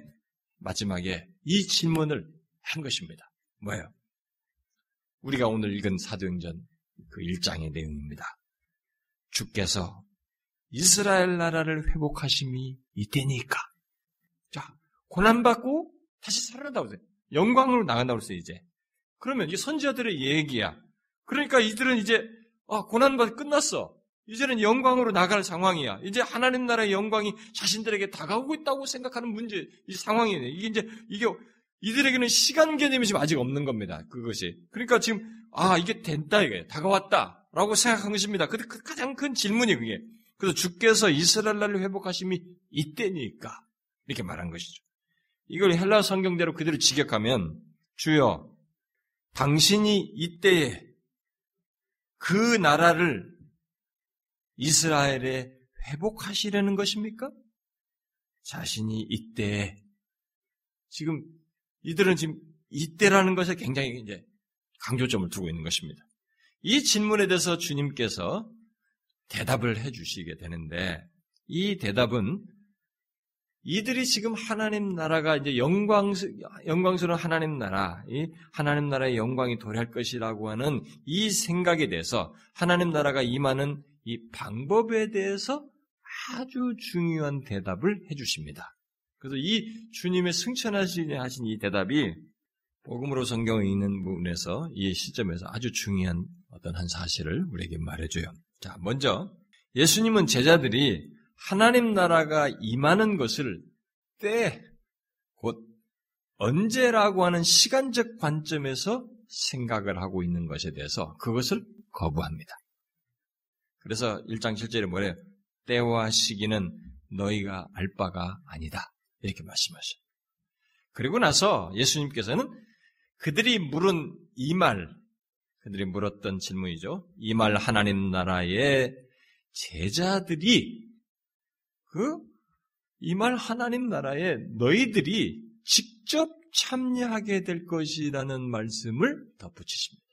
마지막에 이 질문을 한 것입니다. 뭐예요? 우리가 오늘 읽은 사도행전 그 1장의 내용입니다. 주께서 이스라엘 나라를 회복하심이 이때니까. 자, 고난받고 다시 살아난다고 했어요. 영광으로 나간다고 했어요, 이제. 그러면 이 선지자들의 얘기야. 그러니까 이들은 이제, 아, 고난받 끝났어. 이제는 영광으로 나갈 상황이야. 이제 하나님 나라의 영광이 자신들에게 다가오고 있다고 생각하는 문제, 이 상황이네. 이게 이제, 이게, 이들에게는 시간 개념이 지금 아직 없는 겁니다. 그것이. 그러니까 지금, 아, 이게 된다, 이게. 다가왔다. 라고 생각한 것입니다. 그 가장 큰 질문이 그게. 그래서 주께서 이스라엘 나라를 회복하심이 이때니까. 이렇게 말한 것이죠. 이걸 헬라 성경대로 그대로 직역하면, 주여, 당신이 이때에 그 나라를 이스라엘에 회복하시려는 것입니까? 자신이 이때 지금 이들은 지금 이때라는 것에 굉장히 이제 강조점을 두고 있는 것입니다. 이 질문에 대해서 주님께서 대답을 해 주시게 되는데 이 대답은 이들이 지금 하나님 나라가 이제 영광스, 영광스러운 하나님 나라, 이 하나님 나라의 영광이 도래할 것이라고 하는 이 생각에 대해서 하나님 나라가 임하는 이 방법에 대해서 아주 중요한 대답을 해주십니다. 그래서 이 주님의 승천하신 하신 이 대답이 복음으로 성경에 있는 부분에서 이 시점에서 아주 중요한 어떤 한 사실을 우리에게 말해줘요. 자, 먼저 예수님은 제자들이 하나님 나라가 임하는 것을 때, 곧 언제라고 하는 시간적 관점에서 생각을 하고 있는 것에 대해서 그것을 거부합니다. 그래서 1장 7절에 뭐래요? 때와 시기는 너희가 알 바가 아니다. 이렇게 말씀하셔요. 그리고 나서 예수님께서는 그들이 물은 이 말, 그들이 물었던 질문이죠. 이 말 하나님 나라의 제자들이 그 이 말 하나님 나라에 너희들이 직접 참여하게 될 것이라는 말씀을 덧붙이십니다.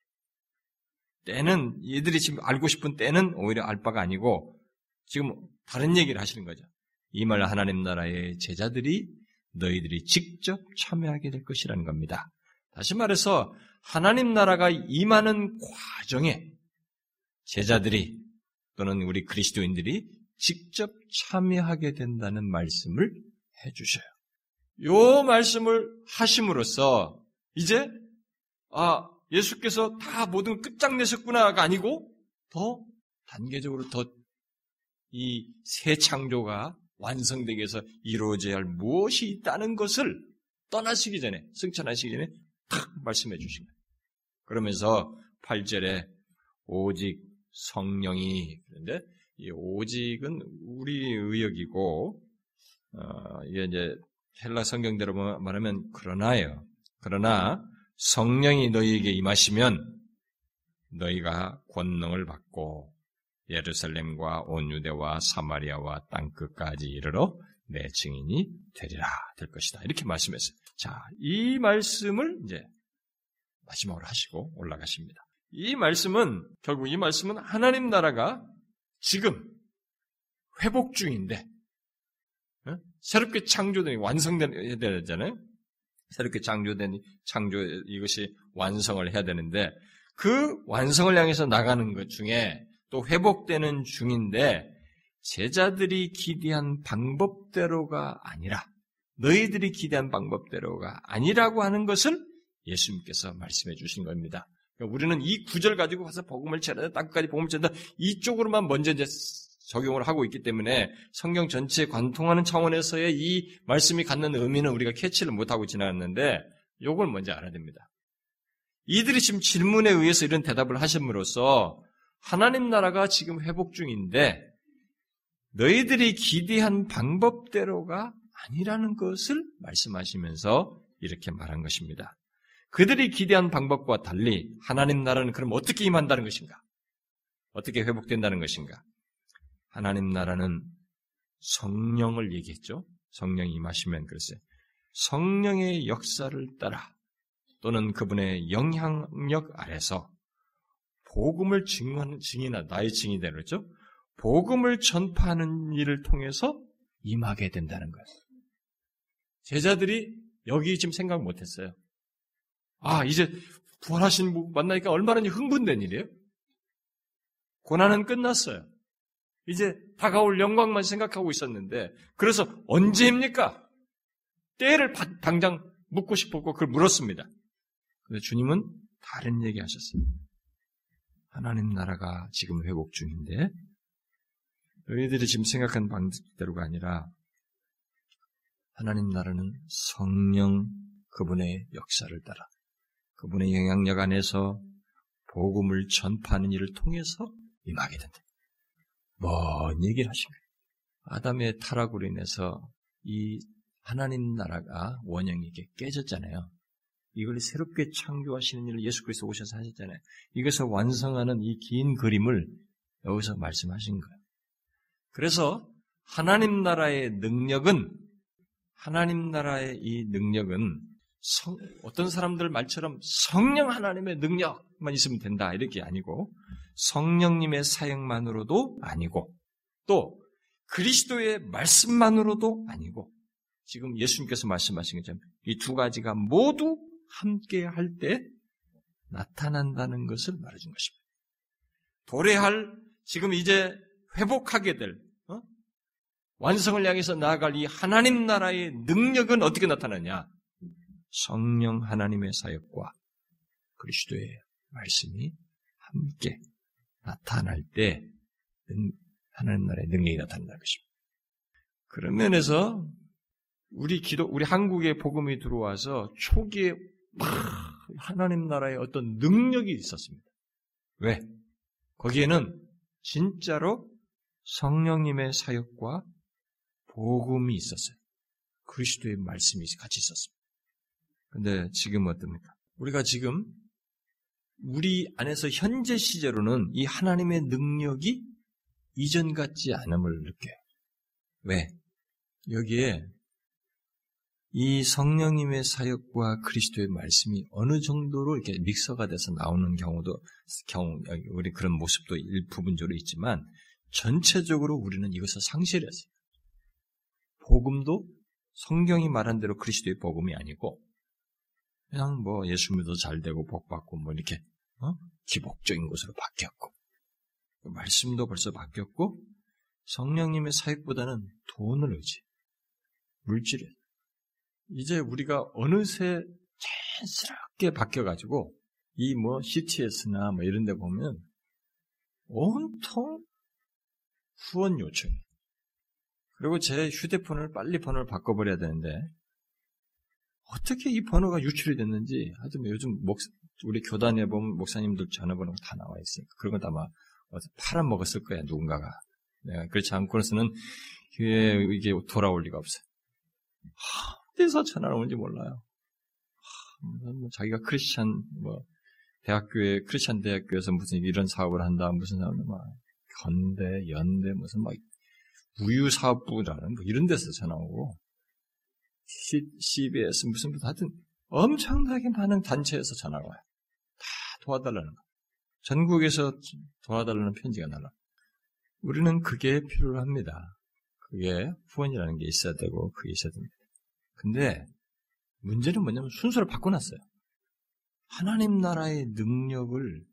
때는 얘들이 지금 알고 싶은 때는 오히려 알 바가 아니고 지금 다른 얘기를 하시는 거죠. 이말 하나님 나라의 제자들이 너희들이 직접 참여하게 될 것이라는 겁니다. 다시 말해서 하나님 나라가 임하는 과정에 제자들이 또는 우리 그리스도인들이 직접 참여하게 된다는 말씀을 해주셔요. 요 말씀을 하심으로써 이제 아 예수께서 다 모든 끝장내셨구나가 아니고 더 단계적으로 더 이 새 창조가 완성되기 위해서 이루어져야 할 무엇이 있다는 것을 떠나시기 전에 승천하시기 전에 탁 말씀해 주신 거예요. 그러면서 8절에 오직 성령이 그런데 이 오직은 우리 의역이고 어, 이게 이제 헬라 성경대로 말하면 그러나요. 그러나 성령이 너희에게 임하시면 너희가 권능을 받고 예루살렘과 온 유대와 사마리아와 땅 끝까지 이르러 내 증인이 되리라 될 것이다. 이렇게 말씀했어요. 자, 이 말씀을 이제 마지막으로 하시고 올라가십니다. 이 말씀은 결국 이 말씀은 하나님 나라가 지금 회복 중인데 어? 새롭게 창조된 완성돼야 되잖아요. 새롭게 창조된 창조 이것이 완성을 해야 되는데 그 완성을 향해서 나가는 것 중에 또 회복되는 중인데 제자들이 기대한 방법대로가 아니라 너희들이 기대한 방법대로가 아니라고 하는 것을 예수님께서 말씀해 주신 겁니다. 그러니까 우리는 이 구절 가지고 가서 복음을 전하다 땅까지 복음을 전하다 이쪽으로만 먼저 이제 적용을 하고 있기 때문에 성경 전체에 관통하는 차원에서의 이 말씀이 갖는 의미는 우리가 캐치를 못하고 지나갔는데 요걸 먼저 알아야 됩니다. 이들이 지금 질문에 의해서 이런 대답을 하심으로써 하나님 나라가 지금 회복 중인데 너희들이 기대한 방법대로가 아니라는 것을 말씀하시면서 이렇게 말한 것입니다. 그들이 기대한 방법과 달리 하나님 나라는 그럼 어떻게 임한다는 것인가? 어떻게 회복된다는 것인가? 하나님 나라는 성령을 얘기했죠. 성령이 임하시면 글쎄 성령의 역사를 따라 또는 그분의 영향력 아래서 복음을 증언, 증인하, 나의 증인이 되죠. 복음을 전파하는 일을 통해서 임하게 된다는 거예요. 제자들이 여기 지금 생각 못 했어요. 아, 이제 부활하신 분 만나니까 얼마나 흥분된 일이에요? 고난은 끝났어요. 이제 다가올 영광만 생각하고 있었는데, 그래서 언제입니까? 때를 당장 묻고 싶었고, 그걸 물었습니다. 근데 주님은 다른 얘기 하셨어요. 하나님 나라가 지금 회복 중인데, 너희들이 지금 생각한 방식대로가 아니라, 하나님 나라는 성령 그분의 역사를 따라, 그분의 영향력 안에서 복음을 전파하는 일을 통해서 임하게 된다. 뭔 얘기를 하십니까? 아담의 타락으로 인해서 이 하나님 나라가 원형이 이게 깨졌잖아요. 이걸 새롭게 창조하시는 일을 예수 그리스도 오셔서 하셨잖아요. 이것을 완성하는 이 긴 그림을 여기서 말씀하신 거예요. 그래서 하나님 나라의 능력은 하나님 나라의 이 능력은 성, 어떤 사람들 말처럼 성령 하나님의 능력만 있으면 된다 이렇게 아니고 성령님의 사역만으로도 아니고 또 그리스도의 말씀만으로도 아니고 지금 예수님께서 말씀하신 것처럼 이 두 가지가 모두 함께 할 때 나타난다는 것을 말해준 것입니다. 도래할 지금 이제 회복하게 될 어? 완성을 향해서 나아갈 이 하나님 나라의 능력은 어떻게 나타나냐? 성령 하나님의 사역과 그리스도의 말씀이 함께 나타날 때 하나님 나라의 능력이 나타난다는 것입니다. 그런 면에서 우리 기도, 우리 한국에 복음이 들어와서 초기에 막 하나님 나라의 어떤 능력이 있었습니다. 왜? 거기에는 진짜로 성령님의 사역과 복음이 있었어요. 그리스도의 말씀이 같이 있었습니다. 근데 지금 어떻습니까? 우리가 지금 우리 안에서 현재 시제로는 이 하나님의 능력이 이전 같지 않음을 느껴요. 왜? 여기에 이 성령님의 사역과 그리스도의 말씀이 어느 정도로 이렇게 믹서가 돼서 나오는 경우도 경우 우리 그런 모습도 일부분적으로 있지만 전체적으로 우리는 이것을 상실했어요. 복음도 성경이 말한 대로 그리스도의 복음이 아니고 그냥 뭐 예수 믿어 잘 되고 복 받고 뭐 이렇게 어? 기복적인 것으로 바뀌었고 말씀도 벌써 바뀌었고 성령님의 사역보다는 돈을 의지 물질에 이제 우리가 어느새 자연스럽게 바뀌어가지고 이 뭐 CTS나 뭐 이런 데 보면 온통 후원 요청이 그리고 제 휴대폰을 빨리 번호를 바꿔버려야 되는데 어떻게 이 번호가 유출이 됐는지 하여튼 뭐 요즘 목, 우리 교단에 보면 목사님들 전화번호가 다 나와 있으니까 그런 건 아마 팔아먹었을 거야 누군가가 내가 그렇지 않고서는 이게 돌아올 리가 없어요. 어디서 전화가 오는지 몰라요. 뭐 자기가 크리스찬 뭐 대학교에 크리스찬 대학교에서 무슨 이런 사업을 한다 무슨 사업을 막 건대 연대 무슨 막 우유 사업부라는 뭐 이런 데서 전화 오고 CBS 무슨 하여튼 엄청나게 많은 단체에서 전화가 와요. 다 도와달라는 거. 전국에서 도와달라는 편지가 날라. 우리는 그게 필요합니다. 그게 후원이라는 게 있어야 되고 그게 있어야 됩니다. 근데 문제는 뭐냐면 순서를 바꿔놨어요. 하나님 나라의 능력을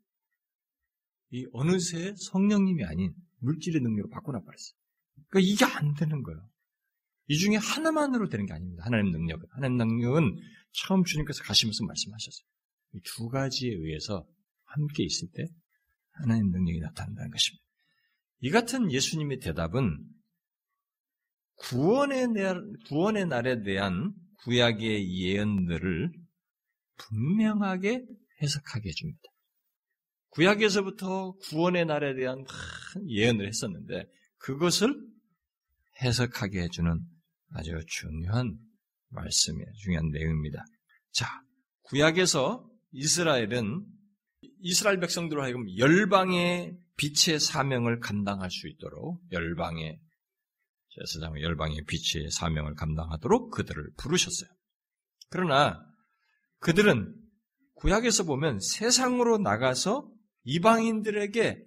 이 어느새 성령님이 아닌 물질의 능력으로 바꿔놔버렸어요. 그러니까 이게 안 되는 거예요. 이 중에 하나만으로 되는 게 아닙니다. 하나님 능력은. 하나님 능력은 처음 주님께서 가시면서 말씀하셨어요. 이 두 가지에 의해서 함께 있을 때 하나님 능력이 나타난다는 것입니다. 이 같은 예수님의 대답은 구원의, 구원의 날에 대한 구약의 예언들을 분명하게 해석하게 해줍니다. 구약에서부터 구원의 날에 대한 예언을 했었는데 그것을 해석하게 해주는 아주 중요한 말씀이에요. 중요한 내용입니다. 자, 구약에서 이스라엘은 이스라엘 백성들로 하여금 열방의 빛의 사명을 감당할 수 있도록 열방의 제사장 열방의 빛의 사명을 감당하도록 그들을 부르셨어요. 그러나 그들은 구약에서 보면 세상으로 나가서 이방인들에게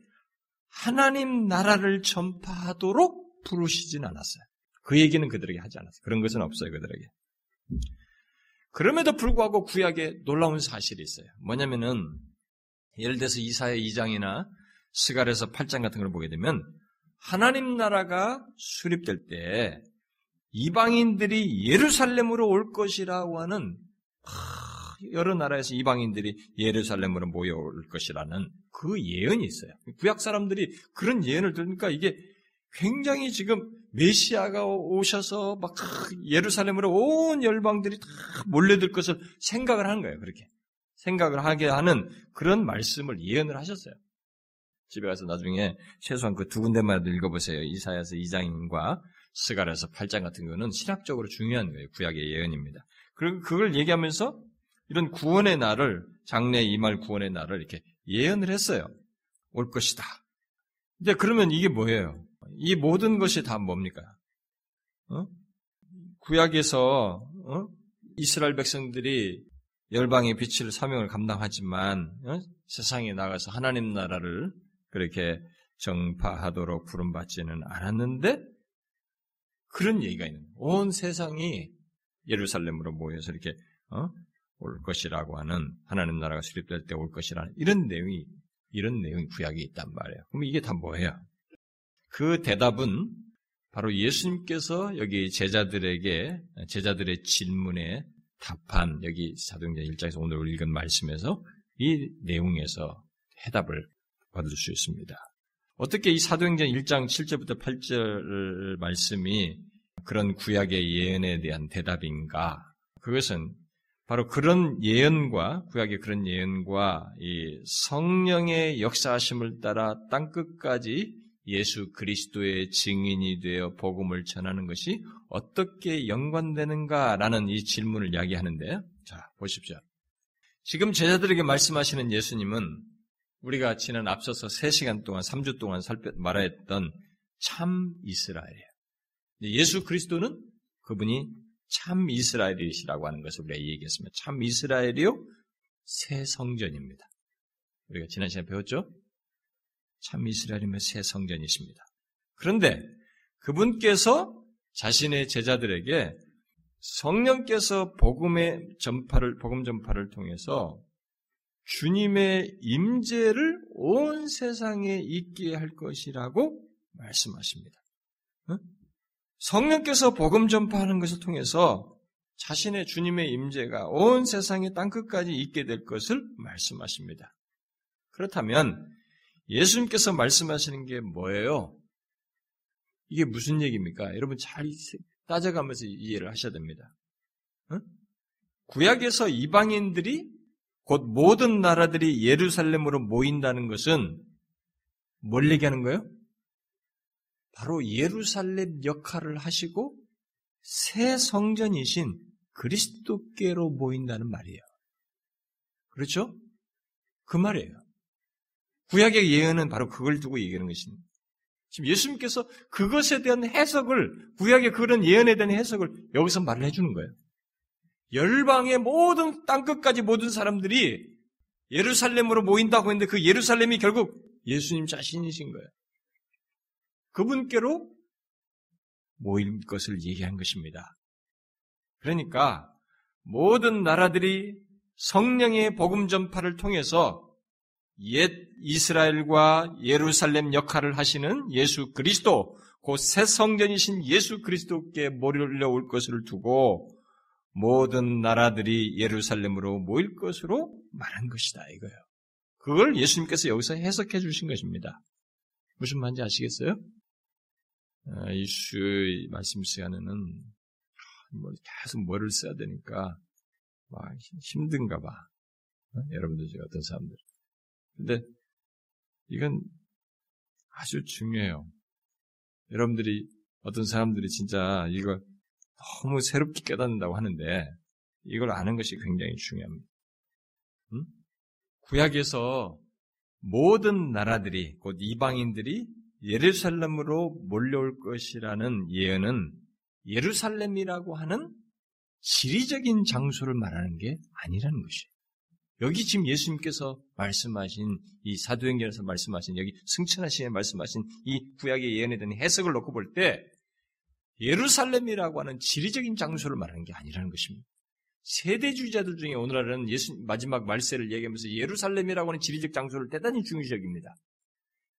하나님 나라를 전파하도록 부르시진 않았어요. 그 얘기는 그들에게 하지 않았어요. 그런 것은 없어요, 그들에게. 그럼에도 불구하고 구약에 놀라운 사실이 있어요. 뭐냐면은, 예를 들어서 이사야 2장이나 스갈에서 8장 같은 걸 보게 되면, 하나님 나라가 수립될 때, 이방인들이 예루살렘으로 올 것이라고 하는, 여러 나라에서 이방인들이 예루살렘으로 모여올 것이라는 그 예언이 있어요. 구약 사람들이 그런 예언을 들으니까 이게 굉장히 지금 메시아가 오셔서 막 예루살렘으로 온 열방들이 다 몰려들 것을 생각을 하는 거예요. 그렇게 생각을 하게 하는 그런 말씀을 예언을 하셨어요. 집에 가서 나중에 최소한 그 두 군데만 읽어보세요. 이사야서 2장과 스가랴서 8장 같은 거는 신학적으로 중요한 거예요. 구약의 예언입니다. 그리고 그걸 얘기하면서 이런 구원의 날을 장래 이말 구원의 날을 이렇게 예언을 했어요. 올 것이다. 근데 그러면 이게 뭐예요? 이 모든 것이 다 뭡니까? 어? 구약에서 어? 이스라엘 백성들이 열방의 빛을 사명을 감당하지만 어? 세상에 나가서 하나님 나라를 그렇게 정파하도록 부름받지는 않았는데 그런 얘기가 있는 온 세상이 예루살렘으로 모여서 이렇게 어? 올 것이라고 하는 하나님 나라가 수립될 때 올 것이라는 이런 내용이 이런 내용이 구약에 있단 말이에요. 그럼 이게 다 뭐예요? 그 대답은 바로 예수님께서 여기 제자들에게 제자들의 질문에 답한 여기 사도행전 1장에서 오늘 읽은 말씀에서 이 내용에서 해답을 받을 수 있습니다. 어떻게 이 사도행전 1장 7절부터 8절 말씀이 그런 구약의 예언에 대한 대답인가? 그것은 바로 그런 예언과 구약의 그런 예언과 이 성령의 역사하심을 따라 땅 끝까지 예수 그리스도의 증인이 되어 복음을 전하는 것이 어떻게 연관되는가라는 이 질문을 이야기하는데, 자 보십시오. 지금 제자들에게 말씀하시는 예수님은 우리가 지난 앞서서 3시간 동안, 3주 동안 살펴 말했던 참 이스라엘이에요. 예수 그리스도는 그분이 참 이스라엘이시라고 하는 것을 우리가 얘기했습니다. 참 이스라엘이요? 새 성전입니다. 우리가 지난 시간에 배웠죠? 참 이스라엘이면 새 성전이십니다. 그런데 그분께서 자신의 제자들에게 성령께서 복음의 전파를 복음 전파를 통해서 주님의 임재를 온 세상에 있게 할 것이라고 말씀하십니다. 성령께서 복음 전파하는 것을 통해서 자신의 주님의 임재가 온 세상의 땅 끝까지 있게 될 것을 말씀하십니다. 그렇다면 예수님께서 말씀하시는 게 뭐예요? 이게 무슨 얘기입니까? 여러분 잘 따져가면서 이해를 하셔야 됩니다. 어? 구약에서 이방인들이 곧 모든 나라들이 예루살렘으로 모인다는 것은 뭘 얘기하는 거예요? 바로 예루살렘 역할을 하시고 새 성전이신 그리스도께로 모인다는 말이에요. 그렇죠? 그 말이에요. 구약의 예언은 바로 그걸 두고 얘기하는 것입니다. 지금 예수님께서 그것에 대한 해석을, 구약의 그런 예언에 대한 해석을 여기서 말을 해주는 거예요. 열방의 모든 땅 끝까지 모든 사람들이 예루살렘으로 모인다고 했는데 그 예루살렘이 결국 예수님 자신이신 거예요. 그분께로 모일 것을 얘기한 것입니다. 그러니까 모든 나라들이 성령의 복음 전파를 통해서 옛 이스라엘과 예루살렘 역할을 하시는 예수 그리스도, 곧 새 성전이신 예수 그리스도께 몰려올 것을 두고 모든 나라들이 예루살렘으로 모일 것으로 말한 것이다 이거예요. 그걸 예수님께서 여기서 해석해 주신 것입니다. 무슨 말인지 아시겠어요? 아, 이수 말씀 시간에는 뭐 계속 뭐를 써야 되니까 막 힘든가 봐. 어? 여러분들 중에 어떤 사람들. 근데 이건 아주 중요해요. 여러분들이 어떤 사람들이 진짜 이거 너무 새롭게 깨닫는다고 하는데 이걸 아는 것이 굉장히 중요합니다. 음? 구약에서 모든 나라들이 곧 이방인들이 예루살렘으로 몰려올 것이라는 예언은 예루살렘이라고 하는 지리적인 장소를 말하는 게 아니라는 것이에요. 여기 지금 예수님께서 말씀하신 이 사도행전에서 말씀하신 여기 승천하시에 말씀하신 이 구약의 예언에 대한 해석을 놓고 볼 때 예루살렘이라고 하는 지리적인 장소를 말하는 게 아니라는 것입니다. 세대주의자들 중에 오늘날은 예수 마지막 말세를 얘기하면서 예루살렘이라고 하는 지리적 장소를 대단히 중요시 여깁니다.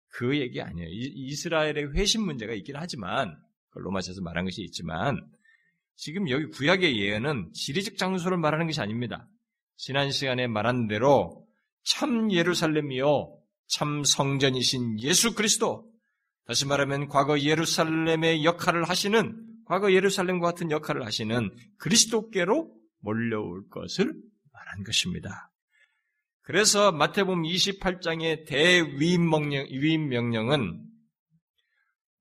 그 얘기 아니에요. 이스라엘의 회심 문제가 있긴 하지만 로마서에서 말한 것이 있지만 지금 여기 구약의 예언은 지리적 장소를 말하는 것이 아닙니다. 지난 시간에 말한 대로 참 예루살렘이요 참 성전이신 예수 그리스도 다시 말하면 과거 예루살렘의 역할을 하시는 과거 예루살렘과 같은 역할을 하시는 그리스도께로 몰려올 것을 말한 것입니다. 그래서 마태복음 28장의 대위임 명령, 위임 명령은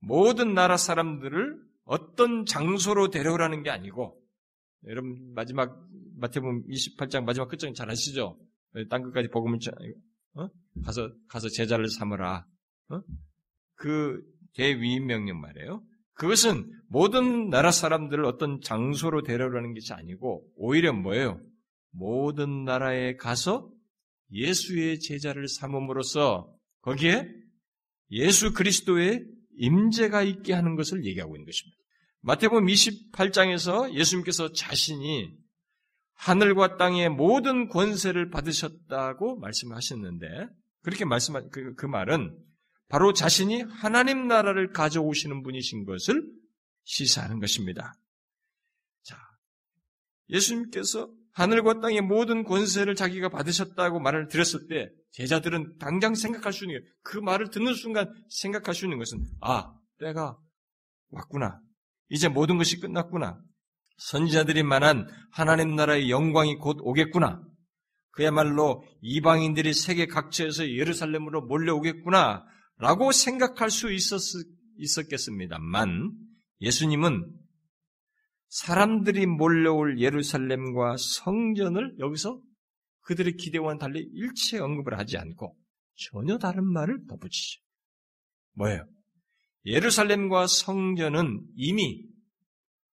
모든 나라 사람들을 어떤 장소로 데려오라는 게 아니고 여러분 마지막 마태복음 28장 마지막 끝장 잘 아시죠? 땅 끝까지 복음을 어? 가서 가서 제자를 삼으라. 어? 그 대위임 명령 말이에요. 그것은 모든 나라 사람들을 어떤 장소로 데려오라는 것이 아니고 오히려 뭐예요? 모든 나라에 가서 예수의 제자를 삼음으로써 거기에 예수 그리스도의 임재가 있게 하는 것을 얘기하고 있는 것입니다. 마태복음 28장에서 예수님께서 자신이 하늘과 땅의 모든 권세를 받으셨다고 말씀하셨는데 그렇게 말씀한 그, 그 말은 바로 자신이 하나님 나라를 가져오시는 분이신 것을 시사하는 것입니다. 자, 예수님께서 하늘과 땅의 모든 권세를 자기가 받으셨다고 말을 들었을 때 제자들은 당장 생각할 수 있는 그 말을 듣는 순간 생각할 수 있는 것은 아 때가 왔구나. 이제 모든 것이 끝났구나. 선지자들이 말한 하나님 나라의 영광이 곧 오겠구나. 그야말로 이방인들이 세계 각처에서 예루살렘으로 몰려오겠구나 라고 생각할 수 있었, 있었겠습니다만 예수님은 사람들이 몰려올 예루살렘과 성전을 여기서 그들의 기대와는 달리 일체 언급을 하지 않고 전혀 다른 말을 덧붙이죠. 뭐예요? 예루살렘과 성전은 이미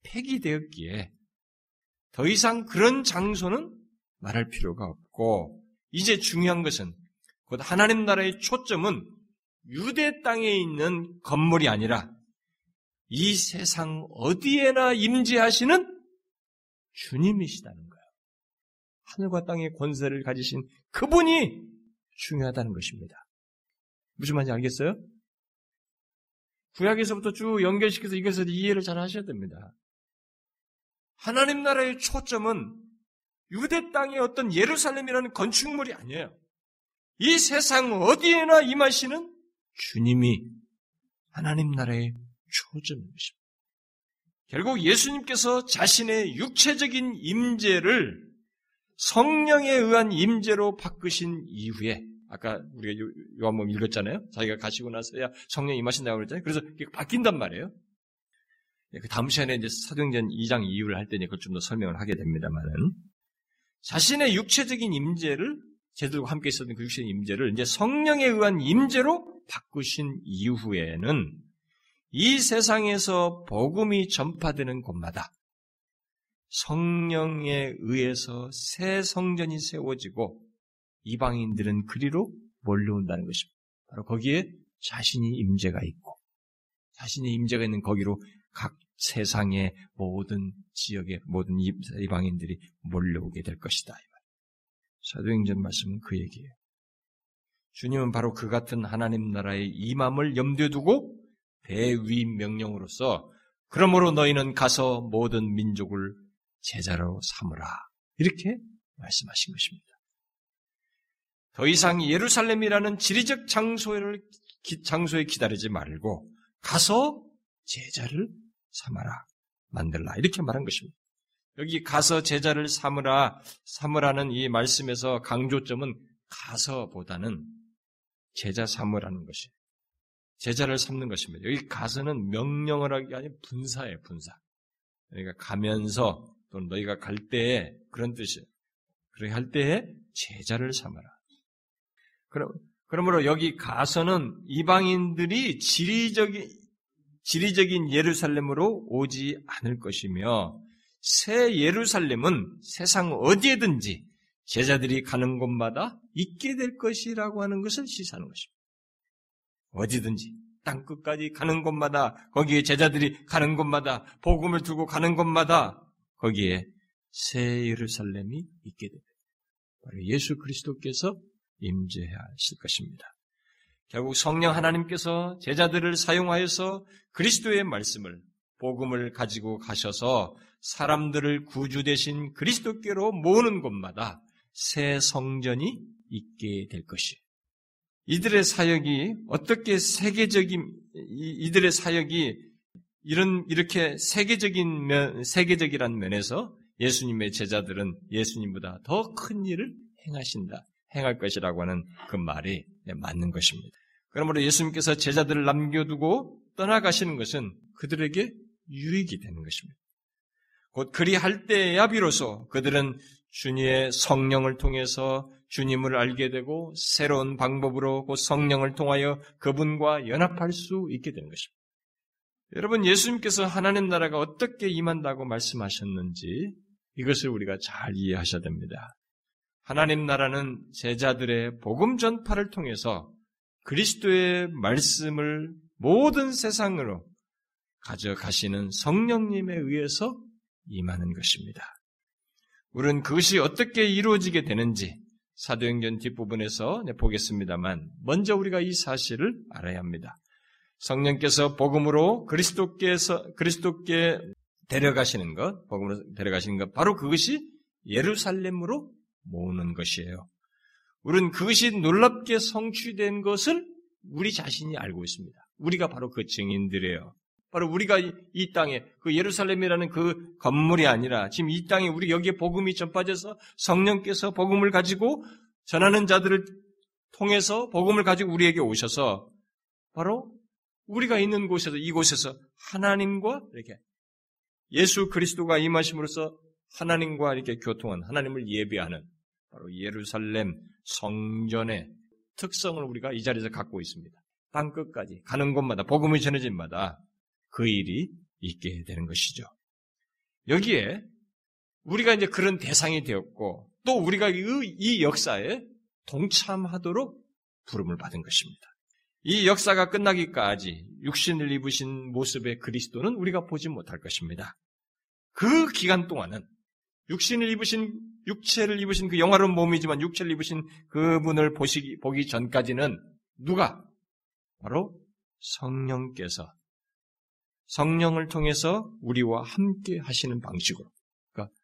폐기되었기에 더 이상 그런 장소는 말할 필요가 없고 이제 중요한 것은 곧 하나님 나라의 초점은 유대 땅에 있는 건물이 아니라 이 세상 어디에나 임재하시는 주님이시다는 거예요. 하늘과 땅의 권세를 가지신 그분이 중요하다는 것입니다. 무슨 말인지 알겠어요? 구약에서부터 쭉 연결시켜서 이것을 이해를 잘 하셔야 됩니다. 하나님 나라의 초점은 유대 땅의 어떤 예루살렘이라는 건축물이 아니에요. 이 세상 어디에나 임하시는 주님이 하나님 나라의 초점인 것입니다. 결국 예수님께서 자신의 육체적인 임재를 성령에 의한 임재로 바꾸신 이후에 아까 우리가 요한복음 읽었잖아요. 자기가 가시고 나서야 성령 임하신다고 그랬잖아요. 그래서 바뀐단 말이에요. 그 다음 시간에 이제 사도행전 2장 이유를 할 때니 그걸 좀 더 설명을 하게 됩니다만은 자신의 육체적인 임재를 제들과 함께 있었던 그 육체적인 임재를 이제 성령에 의한 임재로 바꾸신 이후에는 이 세상에서 복음이 전파되는 곳마다 성령에 의해서 새 성전이 세워지고 이방인들은 그리로 몰려온다는 것입니다. 바로 거기에 자신이 임재가 있고 자신이 임재가 있는 거기로 각 세상의 모든 지역의 모든 이방인들이 몰려오게 될 것이다. 사도행전 말씀은 그 얘기예요. 주님은 바로 그 같은 하나님 나라의 임함을 염두에 두고 대위 명령으로서 그러므로 너희는 가서 모든 민족을 제자로 삼으라. 이렇게 말씀하신 것입니다. 더 이상 예루살렘이라는 지리적 장소를, 장소에 기다리지 말고 가서 제자를 삼아라. 만들라. 이렇게 말한 것입니다. 여기 가서 제자를 삼으라, 삼으라는 이 말씀에서 강조점은 가서보다는 제자 삼으라는 것이 제자를 삼는 것입니다. 여기 가서는 명령을 하기 아닌 분사예요, 분사. 그러니까 가면서 또는 너희가 갈 때에 그런 뜻이에요. 그렇게 할 때에 제자를 삼아라. 그럼 그러므로 여기 가서는 이방인들이 지리적인 지리적인 예루살렘으로 오지 않을 것이며 새 예루살렘은 세상 어디에든지 제자들이 가는 곳마다 있게 될 것이라고 하는 것을 시사하는 것입니다. 어디든지 땅 끝까지 가는 곳마다 거기에 제자들이 가는 곳마다 복음을 두고 가는 곳마다 거기에 새 예루살렘이 있게 됩니다. 바로 예수 그리스도께서 임재하실 것입니다. 결국 성령 하나님께서 제자들을 사용하여서 그리스도의 말씀을 복음을 가지고 가셔서 사람들을 구주 대신 그리스도께로 모으는 곳마다 새 성전이 있게 될 것이에요. 이들의 사역이 어떻게 세계적인 이들의 사역이 이런 이렇게 세계적인 면 세계적이란 면에서 예수님의 제자들은 예수님보다 더 큰 일을 행하신다. 행할 것이라고 하는 그 말이 맞는 것입니다. 그러므로 예수님께서 제자들을 남겨두고 떠나가시는 것은 그들에게 유익이 되는 것입니다. 곧 그리할 때야 비로소 그들은 주님의 성령을 통해서 주님을 알게 되고 새로운 방법으로 곧 성령을 통하여 그분과 연합할 수 있게 되는 것입니다. 여러분 예수님께서 하나님 나라가 어떻게 임한다고 말씀하셨는지 이것을 우리가 잘 이해하셔야 됩니다. 하나님 나라는 제자들의 복음 전파를 통해서 그리스도의 말씀을 모든 세상으로 가져가시는 성령님에 의해서 임하는 것입니다. 우리는 그것이 어떻게 이루어지게 되는지 사도행전 뒷부분에서 보겠습니다만 먼저 우리가 이 사실을 알아야 합니다. 성령께서 복음으로 그리스도께서 그리스도께 데려가시는 것, 복음으로 데려가시는 것, 바로 그것이 예루살렘으로 모으는 것이에요. 우리는 그것이 놀랍게 성취된 것을 우리 자신이 알고 있습니다. 우리가 바로 그 증인들이에요. 바로 우리가 이 땅에 그 예루살렘이라는 그 건물이 아니라 지금 이 땅에 우리 여기에 복음이 전파돼서 성령께서 복음을 가지고 전하는 자들을 통해서 복음을 가지고 우리에게 오셔서 바로 우리가 있는 곳에서 이곳에서 하나님과 이렇게 예수 그리스도가 임하심으로써 하나님과 이렇게 교통한 하나님을 예배하는 바로 예루살렘 성전의 특성을 우리가 이 자리에서 갖고 있습니다. 땅 끝까지 가는 곳마다 복음이 전해진 마다 그 일이 있게 되는 것이죠. 여기에 우리가 이제 그런 대상이 되었고 또 우리가 이 역사에 동참하도록 부름을 받은 것입니다. 이 역사가 끝나기까지 육신을 입으신 모습의 그리스도는 우리가 보지 못할 것입니다. 그 기간 동안은 육신을 입으신 육체를 입으신 그 영화로운 몸이지만 육체를 입으신 그분을 보시기 보기 전까지는 누가 바로 성령께서 성령을 통해서 우리와 함께 하시는 방식으로, 그러니까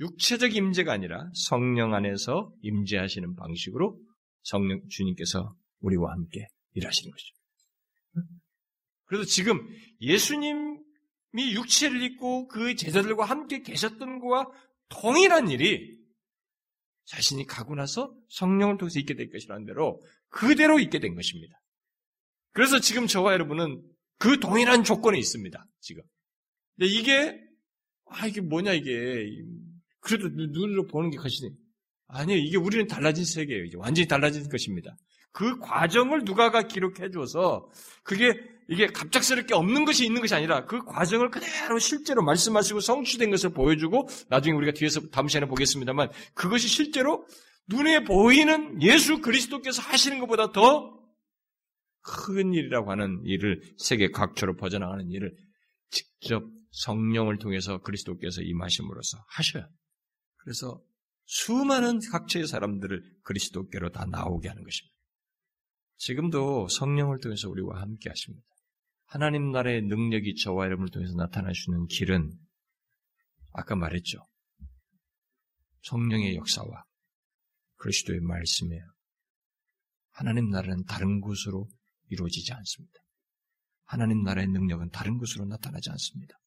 육체적 임재가 아니라 성령 안에서 임재하시는 방식으로 성령 주님께서 우리와 함께 일하시는 것이죠. 그래서 지금 예수님이 육체를 입고 그 제자들과 함께 계셨던 것과 동일한 일이 자신이 가고 나서 성령을 통해서 있게 될 것이라는 대로 그대로 있게 된 것입니다. 그래서 지금 저와 여러분은 그 동일한 조건이 있습니다. 지금. 근데 이게 아 이게 뭐냐 이게 그래도 눈으로 보는 게 것이네. 아니에요. 이게 우리는 달라진 세계예요. 이제 완전히 달라진 것입니다. 그 과정을 누가가 기록해 줘서 그게 이게 갑작스럽게 없는 것이 있는 것이 아니라 그 과정을 그대로 실제로 말씀하시고 성취된 것을 보여주고 나중에 우리가 뒤에서 다음 시간에 보겠습니다만 그것이 실제로 눈에 보이는 예수 그리스도께서 하시는 것보다 더 큰 일이라고 하는 일을 세계 각처로 퍼져나가는 일을 직접 성령을 통해서 그리스도께서 임하심으로써 하셔요. 그래서 수많은 각처의 사람들을 그리스도께로 다 나오게 하는 것입니다. 지금도 성령을 통해서 우리와 함께 하십니다. 하나님 나라의 능력이 저와 여러분을 통해서 나타나시는 길은 아까 말했죠. 성령의 역사와 그리스도의 말씀이에요. 하나님 나라는 다른 곳으로 이루어지지 않습니다. 하나님 나라의 능력은 다른 곳으로 나타나지 않습니다.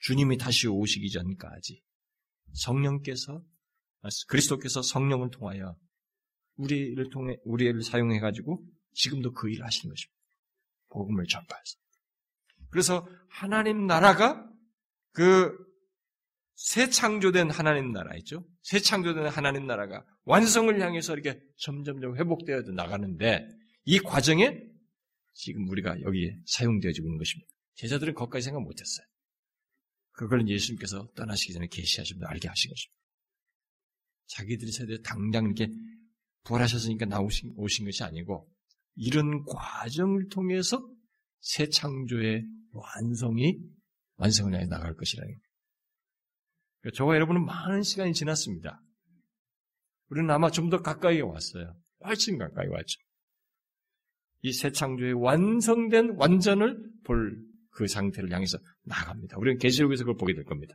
주님이 다시 오시기 전까지 성령께서 그리스도께서 성령을 통하여 우리를 통해 우리를 사용해 가지고 지금도 그 일을 하시는 것입니다. 복음을 전파해서. 그래서 하나님 나라가 그 새 창조된 하나님 나라 있죠? 새 창조된 하나님 나라가 완성을 향해서 이렇게 점점점 회복되어 나가는데 이 과정에 지금 우리가 여기에 사용되어지고 있는 것입니다. 제자들은 거기까지 생각 못했어요. 그걸 예수님께서 떠나시기 전에 계시하시면 알게 하신 것입니다. 자기들이 세대 당장 이렇게 부활하셨으니까 나오신 오신 것이 아니고 이런 과정을 통해서 새 창조의 완성이 완성을 향해 나갈 것이라는 거예요. 그러니까 저와 여러분은 많은 시간이 지났습니다. 우리는 아마 좀 더 가까이 왔어요. 훨씬 가까이 왔죠. 이 새 창조의 완성된 완전을 볼 그 상태를 향해서 나갑니다. 우리는 계시록에서 그걸 보게 될 겁니다.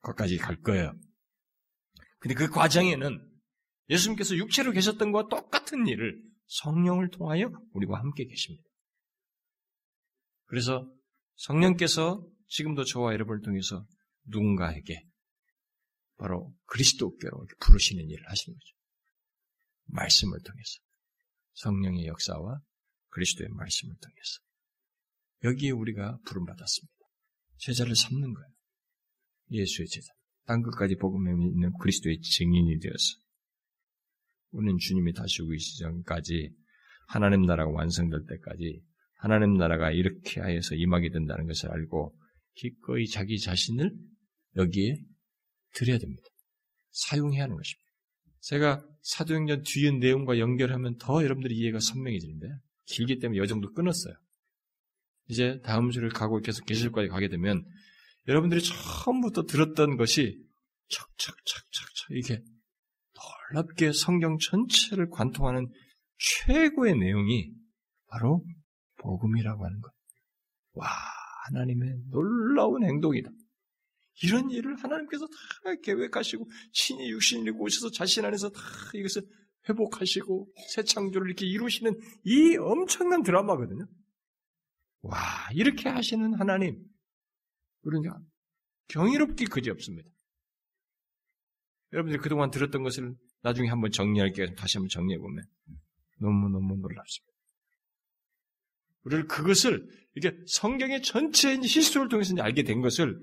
거기까지 갈 거예요. 근데 그 과정에는 예수님께서 육체로 계셨던 것과 똑같은 일을 성령을 통하여 우리와 함께 계십니다. 그래서 성령께서 지금도 저와 여러분을 통해서 누군가에게 바로 그리스도께로 부르시는 일을 하시는 거죠. 말씀을 통해서. 성령의 역사와 그리스도의 말씀을 통해서. 여기에 우리가 부름받았습니다. 제자를 삼는 거예요. 예수의 제자. 땅 끝까지 복음에 있는 그리스도의 증인이 되어서 우리는 주님이 다시 오기 전까지 하나님 나라가 완성될 때까지 하나님 나라가 이렇게 하여서 임하게 된다는 것을 알고 기꺼이 자기 자신을 여기에 드려야 됩니다. 사용해야 하는 것입니다. 제가 사도행전 뒤의 내용과 연결하면 더 여러분들이 이해가 선명해지는데 길기 때문에 이 정도 끊었어요. 이제 다음 주를 가고 계속 계실까지 가게 되면 여러분들이 처음부터 들었던 것이 척척척척척 이렇게 놀랍게 성경 전체를 관통하는 최고의 내용이 바로 복음이라고 하는 것. 와, 하나님의 놀라운 행동이다. 이런 일을 하나님께서 다 계획하시고 친히 입고 오셔서 자신 안에서 다 이것을 회복하시고 새 창조를 이렇게 이루시는 이 엄청난 드라마거든요. 와, 이렇게 하시는 하나님. 그러니까 경이롭기 그지 없습니다. 여러분들이 그동안 들었던 것을 나중에 한번 정리할게요. 다시 한번 정리해보면. 너무너무 놀랍습니다. 우리를 그것을 이게 성경의 전체인 히스토리를 통해서 알게 된 것을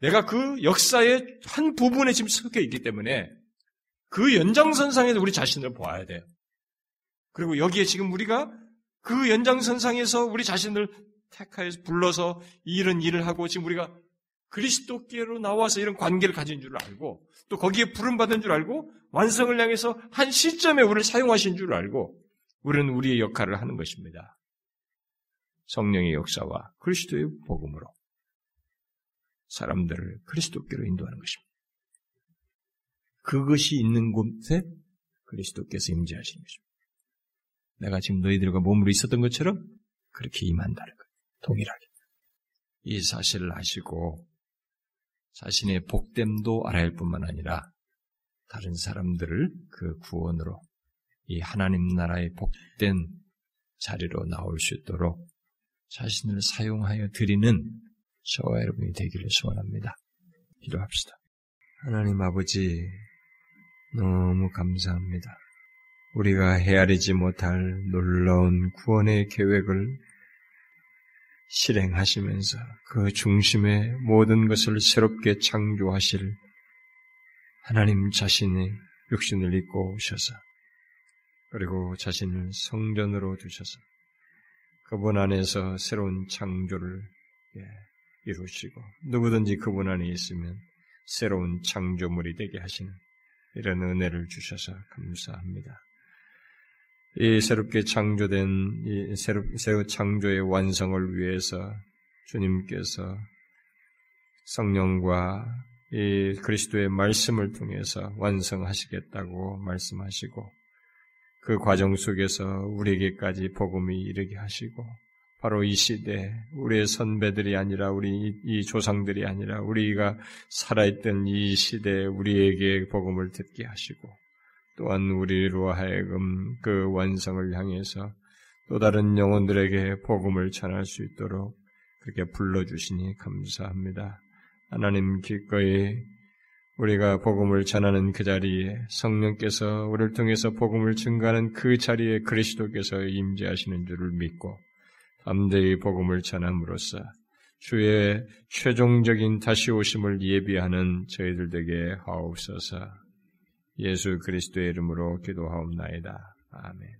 내가 그 역사의 한 부분에 지금 섞여 있기 때문에 그 연장선상에서 우리 자신을 보아야 돼요. 그리고 여기에 지금 우리가 그 연장선상에서 우리 자신을 택하여서 불러서 이런 일을 하고 지금 우리가 그리스도께로 나와서 이런 관계를 가진 줄 알고 또 거기에 부름받은 줄 알고 완성을 향해서 한 시점에 우리를 사용하신 줄 알고 우리는 우리의 역할을 하는 것입니다. 성령의 역사와 그리스도의 복음으로 사람들을 그리스도께로 인도하는 것입니다. 그것이 있는 곳에 그리스도께서 임재하시는 것입니다. 내가 지금 너희들과 몸으로 있었던 것처럼 그렇게 임한다는 거예요. 동일하게. 이 사실을 아시고 자신의 복됨도 알아야 할 뿐만 아니라 다른 사람들을 그 구원으로 이 하나님 나라의 복된 자리로 나올 수 있도록 자신을 사용하여 드리는 저와 여러분이 되기를 소원합니다. 기도합시다. 하나님 아버지, 너무 감사합니다. 우리가 헤아리지 못할 놀라운 구원의 계획을 실행하시면서 그 중심에 모든 것을 새롭게 창조하실 하나님 자신이 육신을 입고 오셔서 그리고 자신을 성전으로 두셔서 그분 안에서 새로운 창조를 예, 이루시고 누구든지 그분 안에 있으면 새로운 창조물이 되게 하시는 이런 은혜를 주셔서 감사합니다. 이 새롭게 창조된 이 새로, 새로 창조의 완성을 위해서 주님께서 성령과 이 그리스도의 말씀을 통해서 완성하시겠다고 말씀하시고 그 과정 속에서 우리에게까지 복음이 이르게 하시고 바로 이 시대 우리의 선배들이 아니라 우리 이 조상들이 아니라 우리가 살아있던 이 시대에 우리에게 복음을 듣게 하시고 또한 우리로 하여금 그 완성을 향해서 또 다른 영혼들에게 복음을 전할 수 있도록 그렇게 불러주시니 감사합니다. 하나님 기꺼이 우리가 복음을 전하는 그 자리에 성령께서 우리를 통해서 복음을 증가하는 그 자리에 그리스도께서 임재하시는 줄을 믿고 담대히 복음을 전함으로써 주의 최종적인 다시 오심을 예비하는 저희들 에게 하옵소서. 예수 그리스도의 이름으로 기도하옵나이다. 아멘.